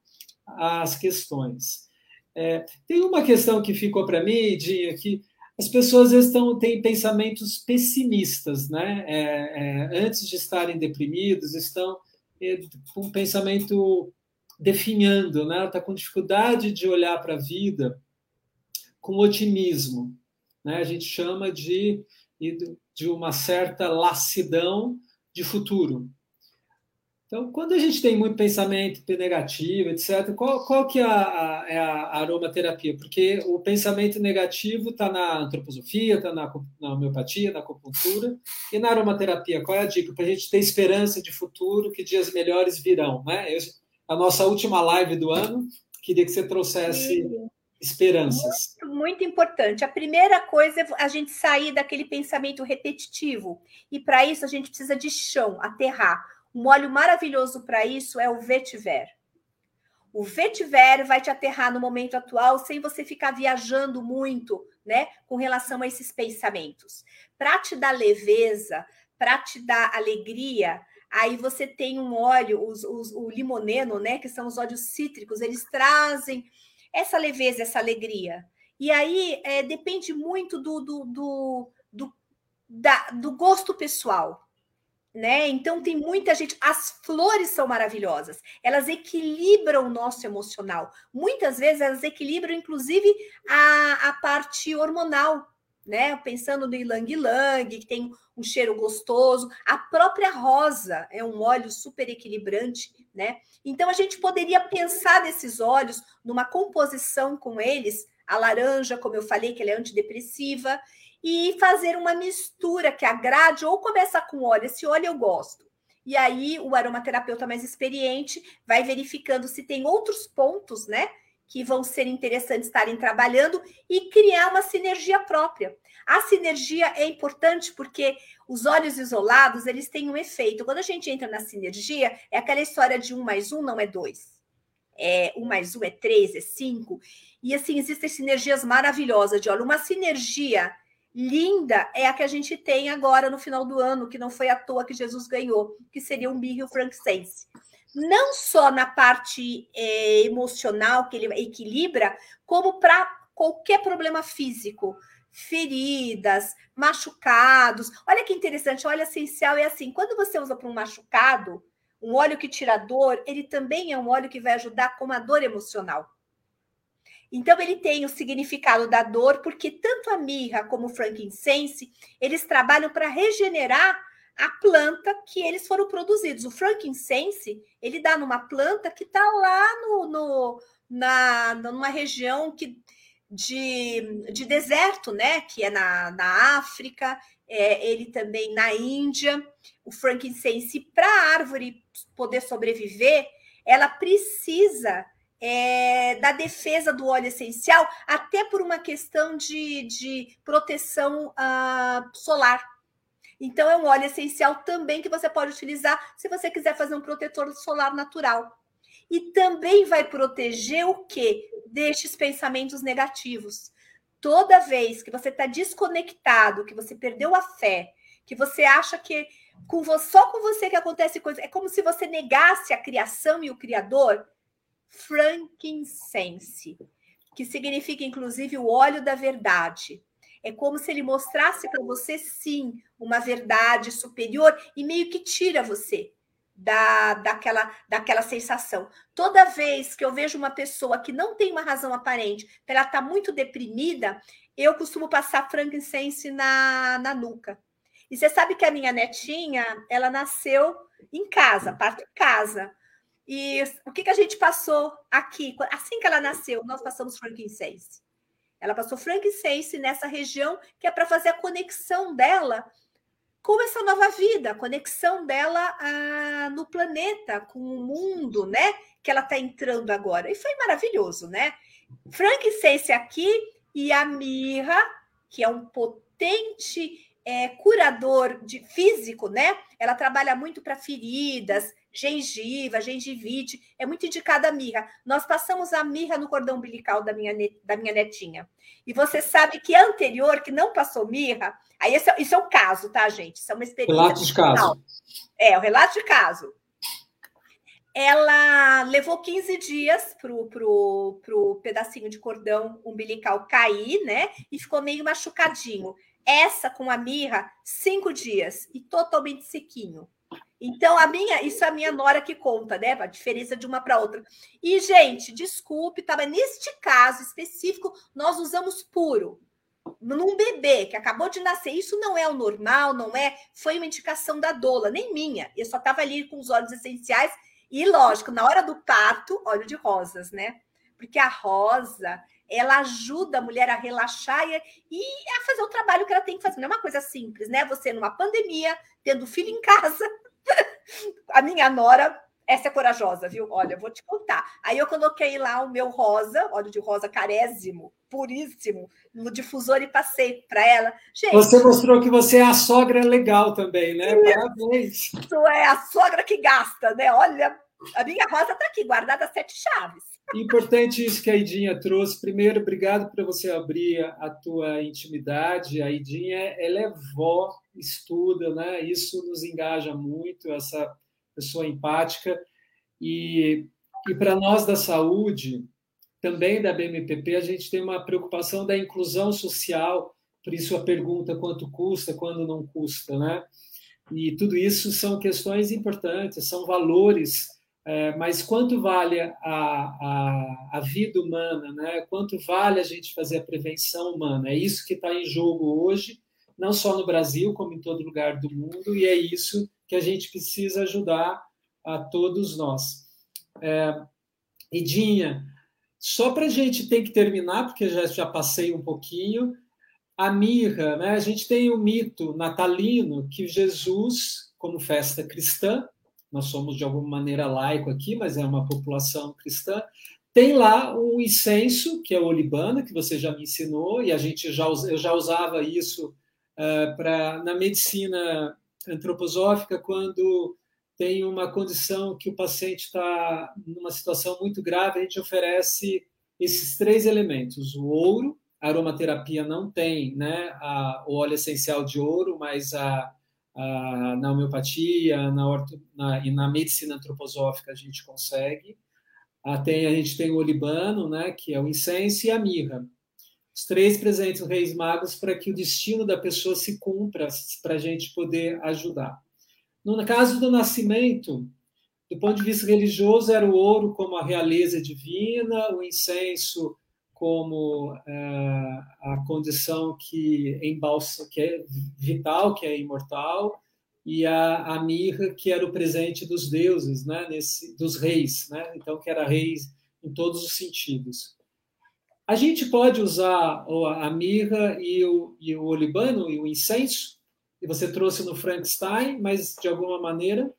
as questões. É, tem uma questão que ficou para mim, Dinha, que as pessoas estão têm pensamentos pessimistas, né? É, é, antes de estarem deprimidos, estão é, com um pensamento definhando, né? Está com dificuldade de olhar para a vida com otimismo, né? A gente chama de de uma certa lassidão de futuro. Então, quando a gente tem muito pensamento negativo, etc., qual, qual que é a, a, é a aromaterapia? Porque o pensamento negativo está na antroposofia, está na, na homeopatia, na acupuntura, e na aromaterapia, qual é a dica? Para a gente ter esperança de futuro, que dias melhores virão, né? Eu, a nossa última live do ano, queria que você trouxesse Sim. esperanças.
Muito, muito importante. A primeira coisa é a gente sair daquele pensamento repetitivo, e para isso a gente precisa de chão, aterrar um óleo maravilhoso para isso é o vetiver. O vetiver vai te aterrar no momento atual sem você ficar viajando muito, né, com relação a esses pensamentos. Para te dar leveza, para te dar alegria, aí você tem um óleo, os, os, o limoneno, né, que são os óleos cítricos, eles trazem essa leveza, essa alegria. E aí é, depende muito do, do, do, do, da, do gosto pessoal né? Então tem muita gente. As flores são maravilhosas. Elas equilibram o nosso emocional. Muitas vezes elas equilibram, inclusive, a, a parte hormonal, né? Pensando no ilang ilang, que tem um cheiro gostoso. A própria rosa é um óleo super equilibrante, né? Então a gente poderia pensar nesses óleos numa composição com eles. A laranja, como eu falei, que ela é antidepressiva, e fazer uma mistura que agrade, ou começa com óleo, esse óleo eu gosto. E aí o aromaterapeuta mais experiente vai verificando se tem outros pontos, né? Que vão ser interessantes estarem trabalhando e criar uma sinergia própria. A sinergia é importante porque os óleos isolados eles têm um efeito. Quando a gente entra na sinergia, é aquela história de um mais um não é dois. É, um mais um é três, é cinco. E assim, existem sinergias maravilhosas de óleo. Uma sinergia linda é a que a gente tem agora no final do ano, que não foi à toa que Jesus ganhou, que seria um mirro frankincense. Não só na parte é, emocional que ele equilibra, como para qualquer problema físico, feridas, machucados. Olha que interessante, olha essencial é assim, quando você usa para um machucado, um óleo que tira dor, ele também é um óleo que vai ajudar com a dor emocional. Então, ele tem o significado da dor, porque tanto a mirra como o frankincense, eles trabalham para regenerar a planta que eles foram produzidos. O frankincense, ele dá numa planta que está lá no, no, na, numa região que, de, de deserto, né? Que é na, na África, é, ele também na Índia. O frankincense, para a árvore poder sobreviver, ela precisa é, da defesa do óleo essencial, até por uma questão de, de proteção uh, solar. Então, é um óleo essencial também que você pode utilizar se você quiser fazer um protetor solar natural. E também vai proteger o quê? Destes pensamentos negativos. Toda vez que você está desconectado, que você perdeu a fé, que você acha que com você, só com você que acontece coisa, é como se você negasse a criação e o Criador, frankincense, que significa inclusive o óleo da verdade. É como se ele mostrasse para você, sim, uma verdade superior e meio que tira você da, daquela, daquela sensação. Toda vez que eu vejo uma pessoa que não tem uma razão aparente, ela está muito deprimida, eu costumo passar frankincense na, na nuca. E você sabe que a minha netinha, ela nasceu em casa, parte em casa. E o que, que a gente passou aqui? Assim que ela nasceu, nós passamos frankincense. Ela passou frankincense nessa região que é para fazer a conexão dela com essa nova vida, a conexão dela ah, no planeta, com o mundo, né? Que ela está entrando agora. E foi maravilhoso, né? Frankincense aqui e a mirra, que é um potente é, curador de físico, né? Ela trabalha muito para feridas, gengiva, gengivite, é muito indicada a mirra. Nós passamos a mirra no cordão umbilical da minha, da minha netinha. E você sabe que anterior, que não passou mirra, aí esse, é, isso é um caso, tá, gente? Isso é uma experiência.
Relato de caso.
É, o relato de caso. Ela levou 15 dias para o pro, pro pedacinho de cordão umbilical cair, né? E ficou meio machucadinho. Essa com a mirra, cinco dias e totalmente sequinho. Então, a minha, isso é a minha nora que conta, né? A diferença de uma para outra. E, gente, desculpe, tá? Neste caso específico, nós usamos puro. Num bebê que acabou de nascer, isso não é o normal, não é? Foi uma indicação da doula, nem minha. Eu só estava ali com os óleos essenciais. E, lógico, na hora do parto, óleo de rosas, né? Porque a rosa, ela ajuda a mulher a relaxar e, e, a fazer o trabalho que ela tem que fazer. Não é uma coisa simples, né? Você, numa pandemia, tendo filho em casa, a minha nora, essa é corajosa, viu? Olha, vou te contar. Aí eu coloquei lá o meu rosa, óleo de rosa carésimo, puríssimo, no difusor e passei para ela.
Gente, você mostrou que você é a sogra legal também, né? Parabéns.
Isso é a sogra que gasta, né? Olha, a minha rosa está aqui, guardada sete chaves.
Importante isso que a Idinha trouxe. Primeiro, obrigado por você abrir a tua intimidade. A Idinha, ela é vó, estuda, né? Isso nos engaja muito, essa pessoa empática. E, e para nós da saúde, também da BMPP, a gente tem uma preocupação da inclusão social, por isso a pergunta quanto custa, quando não custa, né? E tudo isso são questões importantes, são valores é, mas quanto vale a, a, a, vida humana, né? quanto vale a gente fazer a prevenção humana? É isso que está em jogo hoje, não só no Brasil, como em todo lugar do mundo, e é isso que a gente precisa ajudar a todos nós. É, Edinha, só para a gente tem que terminar, porque já, já passei um pouquinho, a mirra, né? a gente tem o mito natalino que Jesus, como festa cristã, nós somos de alguma maneira laico aqui, mas é uma população cristã. Tem lá um incenso, que é o olibana, que você já me ensinou, e a gente já, eu já usava isso uh, pra, na medicina antroposófica, quando tem uma condição que o paciente está numa situação muito grave, a gente oferece esses três elementos: o ouro, a aromaterapia não tem né, a, o óleo essencial de ouro, mas a, na homeopatia na orto, na, e na medicina antroposófica a gente consegue. Ah, tem, a gente tem o olibano, né, que é o incenso, e a mirra. Os três presentes reis magos para que o destino da pessoa se cumpra, para a gente poder ajudar. No caso do nascimento, Do ponto de vista religioso, era o ouro como a realeza divina, o incenso como é, a condição que embalsa, que é vital, que é imortal, e a, a mirra que era o presente dos deuses, né, nesse, dos reis, né, então que era reis em todos os sentidos. A gente pode usar a mirra e o, e o olibano e o incenso, que você trouxe no Frankenstein, mas de alguma maneira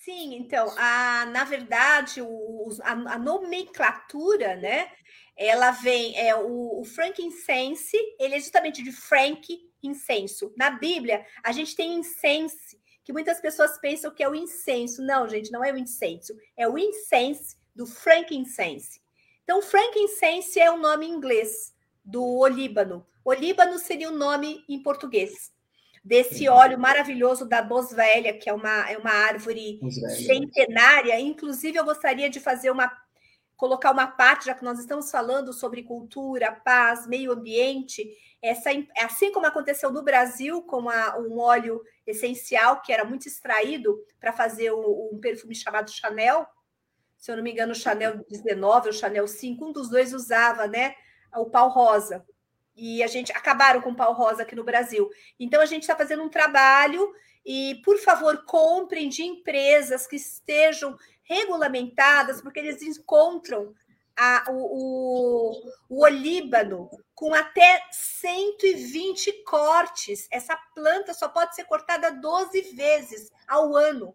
Sim, então, a, na verdade, o, a, a, nomenclatura, né? Ela vem, é o, o frankincense, ele é justamente de frank, incenso. Na Bíblia, a gente tem incense, que muitas pessoas pensam que é o incenso. Não, gente, não é o incenso, é o incense do frankincense. Então, frankincense é o nome em inglês do olíbano. Olíbano seria o nome em português desse óleo maravilhoso da boswellia, que é uma, é uma árvore centenária. Inclusive, eu gostaria de fazer uma colocar uma parte, já que nós estamos falando sobre cultura, paz, meio ambiente, essa, assim como aconteceu no Brasil com a, um óleo essencial que era muito extraído para fazer um, um, perfume chamado Chanel, se eu não me engano, o Chanel 19 ou Chanel 5, um dos dois usava, né, o pau rosa. E a gente acabaram com o pau rosa aqui no Brasil. Então a gente está fazendo um trabalho e, por favor, comprem de empresas que estejam regulamentadas, porque eles encontram a, o, o, o olíbano com até 120 cortes. Essa planta só pode ser cortada 12 vezes ao ano.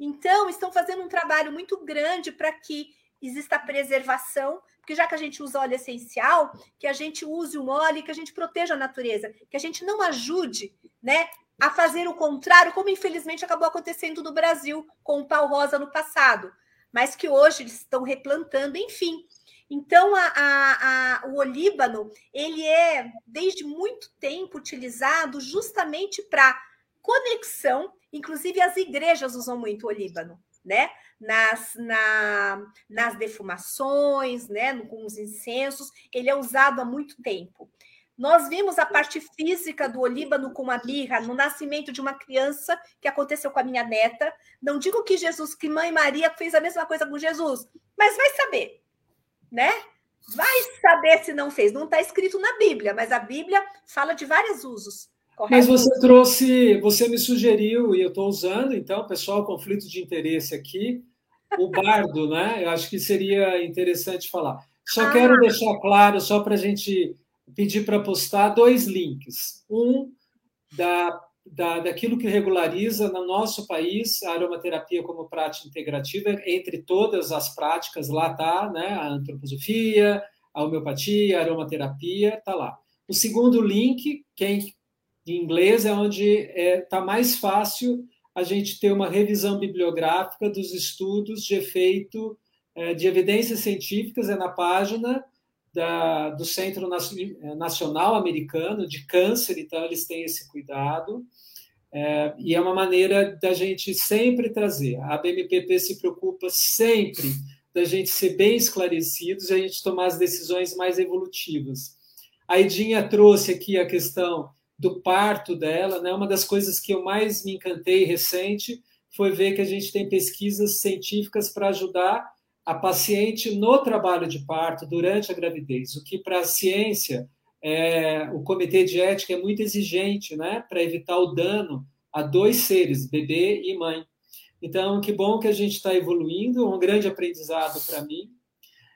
Então, estão fazendo um trabalho muito grande para que exista preservação, porque já que a gente usa óleo essencial, que a gente use um óleo que a gente proteja a natureza, que a gente não ajude, né, a fazer o contrário, como infelizmente acabou acontecendo no Brasil com o pau rosa no passado, mas que hoje eles estão replantando, enfim. Então, a, a, a, o olíbano, ele é, desde muito tempo, utilizado justamente para conexão, inclusive as igrejas usam muito o olíbano, né? nas, na, nas defumações, né, com os incensos, ele é usado há muito tempo. Nós vimos a parte física do olíbano com a mirra no nascimento de uma criança que aconteceu com a minha neta. Não digo que Jesus, que mãe Maria fez a mesma coisa com Jesus, mas vai saber, né? Vai saber se não fez. Não está escrito na Bíblia, mas a Bíblia fala de vários usos.
Correto? Mas você trouxe, você me sugeriu e eu estou usando, então, pessoal, conflito de interesse aqui o bardo, né? Eu acho que seria interessante falar. Só ah. quero deixar claro, só para a gente pedir para postar dois links. Um da, da, daquilo que regulariza no nosso país a aromaterapia como prática integrativa, entre todas as práticas, lá está, né? A antroposofia, a homeopatia, a aromaterapia, está lá. O segundo link, quem em inglês, é onde está é, tá mais fácil a gente ter uma revisão bibliográfica dos estudos de efeito é, de evidências científicas, é na página da, do Centro Nacional Americano de Câncer, então eles têm esse cuidado. É, e é uma maneira da gente sempre trazer. A BMPP se preocupa sempre da gente ser bem esclarecidos e a gente tomar as decisões mais evolutivas. A Edinha trouxe aqui a questão do parto dela, né? Uma das coisas que eu mais me encantei recente foi ver que a gente tem pesquisas científicas para ajudar a paciente no trabalho de parto durante a gravidez, o que para a ciência é, o comitê de ética é muito exigente, né, para evitar o dano a dois seres, bebê e mãe. Então, que bom que a gente está evoluindo, um grande aprendizado para mim.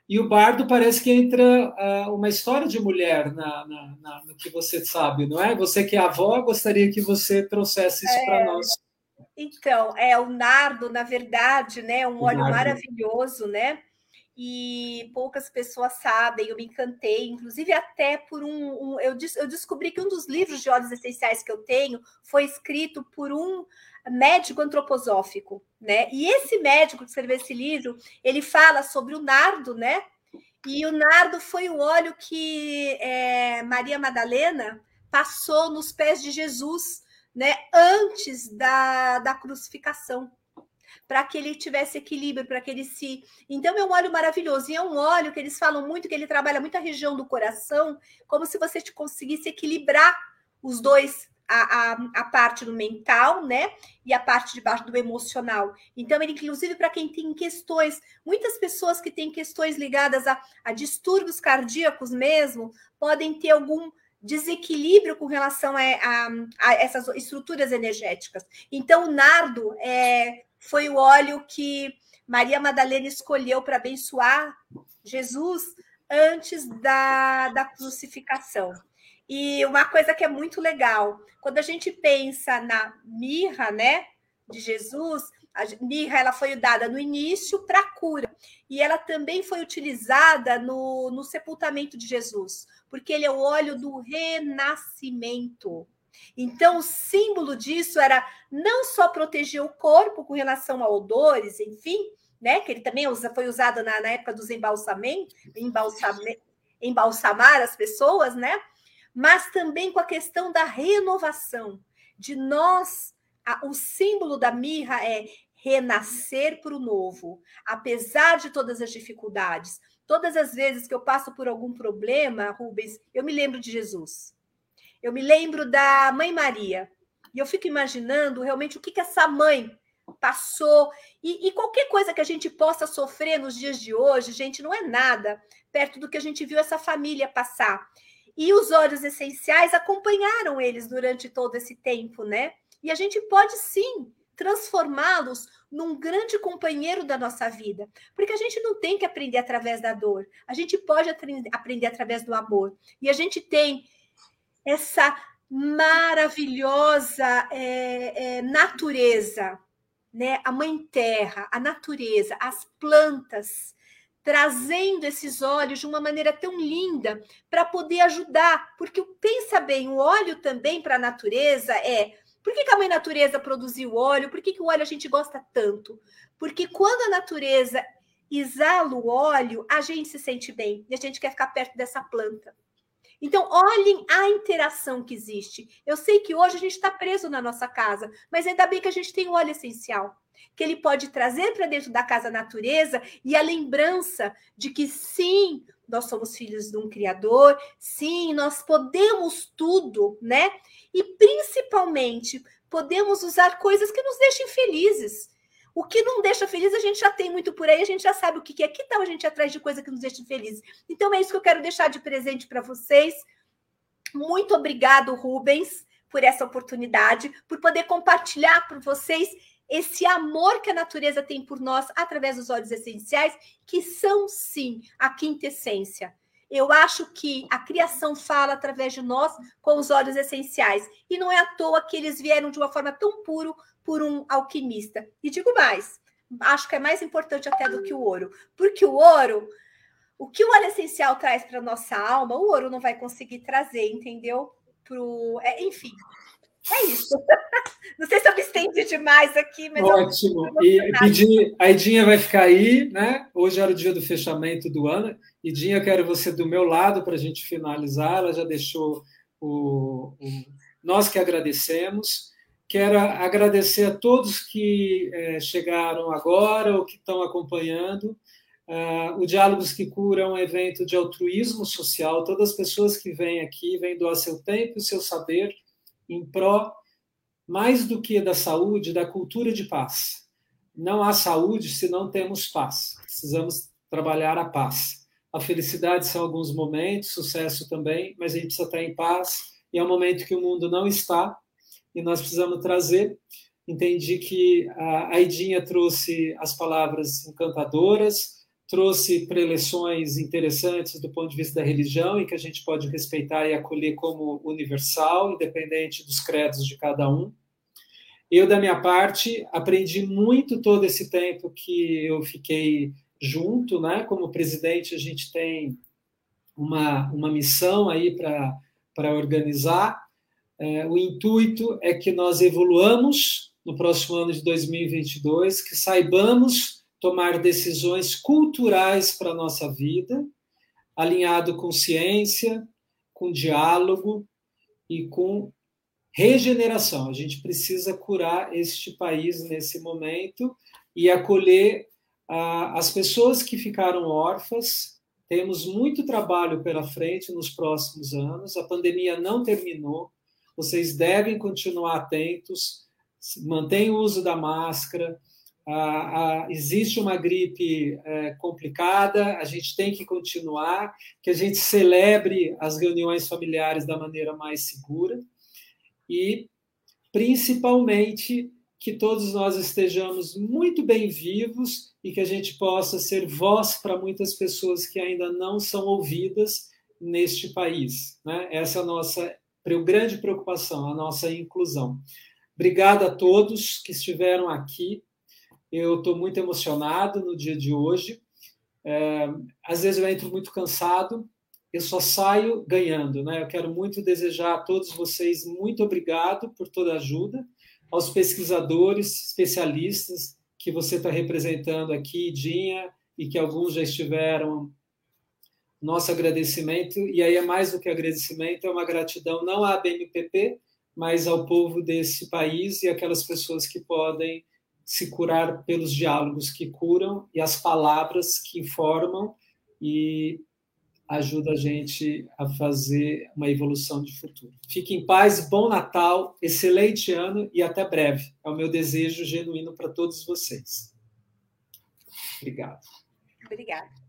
E o bardo parece que entra uh, uma história de mulher na, na, na, no que você sabe, não é? Você que é avó, gostaria que você trouxesse isso é, para nós.
Então, é o nardo, na verdade, né? Um óleo maravilhoso, né? E poucas pessoas sabem, eu me encantei, inclusive até por um. um eu, eu descobri que um dos livros de óleos essenciais que eu tenho foi escrito por um médico antroposófico, né? E esse médico que escreveu esse livro, ele fala sobre o nardo, né? E o nardo foi o óleo que é, Maria Madalena passou nos pés de Jesus, né? Antes da, da crucificação, para que ele tivesse equilíbrio, para que ele se. Então é um óleo maravilhoso e é um óleo que eles falam muito que ele trabalha muito a região do coração, como se você conseguisse equilibrar os dois a, a, a, parte do mental, né? E a parte de baixo do emocional. Então, ele, inclusive, para quem tem questões, muitas pessoas que têm questões ligadas a, a distúrbios cardíacos mesmo, podem ter algum desequilíbrio com relação a, a, a, essas estruturas energéticas. Então, o nardo é, foi o óleo que Maria Madalena escolheu para abençoar Jesus antes da, da crucificação. E uma coisa que é muito legal, quando a gente pensa na mirra, né, de Jesus, a mirra ela foi dada no início para cura e ela também foi utilizada no, no sepultamento de Jesus, porque ele é o óleo do renascimento. Então, o símbolo disso era não só proteger o corpo com relação a odores, enfim, né? Que ele também foi usado na, na época dos embalsamentos, embalsame, embalsamar as pessoas, né? Mas também com a questão da renovação, de nós, a, o símbolo da mirra é renascer para o novo, apesar de todas as dificuldades. Todas as vezes que eu passo por algum problema, Rubens, eu me lembro de Jesus. Eu me lembro da Mãe Maria. E eu fico imaginando realmente o que, que essa mãe passou. E, e, qualquer coisa que a gente possa sofrer nos dias de hoje, gente, não é nada perto do que a gente viu essa família passar. E os óleos essenciais acompanharam eles durante todo esse tempo, né? E a gente pode sim transformá-los num grande companheiro da nossa vida. Porque a gente não tem que aprender através da dor, a gente pode aprender através do amor. E a gente tem essa maravilhosa é, é, natureza né, a mãe terra, a natureza, as plantas, trazendo esses óleos de uma maneira tão linda para poder ajudar. Porque pensa bem, o óleo também para a natureza é. Por que, que, a mãe natureza produziu óleo? Por que, que o óleo a gente gosta tanto? Porque quando a natureza exala o óleo, a gente se sente bem e a gente quer ficar perto dessa planta. Então, olhem a interação que existe. Eu sei que hoje a gente está preso na nossa casa, mas ainda bem que a gente tem o óleo essencial, que ele pode trazer para dentro da casa a natureza e a lembrança de que sim, nós somos filhos de um Criador, sim, nós podemos tudo, né? E principalmente podemos usar coisas que nos deixem felizes. O que não deixa feliz, a gente já tem muito por aí, a gente já sabe o que é. Que tal a gente ir atrás de coisa que nos deixa felizes? Então, é isso que eu quero deixar de presente para vocês. Muito obrigado, Rubens, por essa oportunidade, por poder compartilhar com vocês esse amor que a natureza tem por nós através dos óleos essenciais, que são, sim, a quintessência. Eu acho que a criação fala através de nós com os óleos essenciais. E não é à toa que eles vieram de uma forma tão puro por um alquimista. E digo mais, acho que é mais importante até do que o ouro, porque o ouro, o que o óleo essencial traz para nossa alma, o ouro não vai conseguir trazer, entendeu? Pro, é, enfim, é isso. Não sei se eu me estendi demais aqui, mas.
Ótimo. E pedir, a Edinha vai ficar aí, né? Hoje era o dia do fechamento do ano. Edinha, quero você do meu lado para a gente finalizar. Ela já deixou o, o. Nós que agradecemos. Quero agradecer a todos que é, chegaram agora ou que estão acompanhando. Uh, o Diálogos que Cura é um evento de altruísmo social. Todas as pessoas que vêm aqui vêm doar seu tempo e seu saber em pró, mais do que da saúde, da cultura de paz. Não há saúde se não temos paz. Precisamos trabalhar a paz. A felicidade são alguns momentos, sucesso também, mas a gente precisa estar em paz. E é um momento que o mundo não está, e nós precisamos trazer. Entendi que a Aidinha trouxe as palavras encantadoras, trouxe preleções interessantes do ponto de vista da religião e que a gente pode respeitar e acolher como universal, independente dos credos de cada um. Eu, da minha parte, aprendi muito todo esse tempo que eu fiquei junto, né? Como presidente, a gente tem uma, uma missão aí para organizar é, o intuito é que nós evoluamos no próximo ano de 2022, que saibamos tomar decisões culturais para a nossa vida, alinhado com ciência, com diálogo e com regeneração. A gente precisa curar este país nesse momento e acolher ah, as pessoas que ficaram órfãs. Temos muito trabalho pela frente nos próximos anos. A pandemia não terminou vocês devem continuar atentos, mantenham o uso da máscara. Ah, ah, existe uma gripe é, complicada, a gente tem que continuar, que a gente celebre as reuniões familiares da maneira mais segura e, principalmente, que todos nós estejamos muito bem vivos e que a gente possa ser voz para muitas pessoas que ainda não são ouvidas neste país. Né? Essa é a nossa grande preocupação, a nossa inclusão. Obrigado a todos que estiveram aqui. Eu estou muito emocionado no dia de hoje. É, às vezes eu entro muito cansado, eu só saio ganhando. Né? Eu quero muito desejar a todos vocês muito obrigado por toda a ajuda aos pesquisadores, especialistas que você está representando aqui, Dinha, e que alguns já estiveram. Nosso agradecimento, e aí é mais do que agradecimento, é uma gratidão não à BMPP, mas ao povo desse país e aquelas pessoas que podem se curar pelos diálogos que curam e as palavras que informam e ajuda a gente a fazer uma evolução de futuro. Fique em paz, bom Natal, excelente ano e até breve. É o meu desejo genuíno para todos vocês. Obrigado.
Obrigada.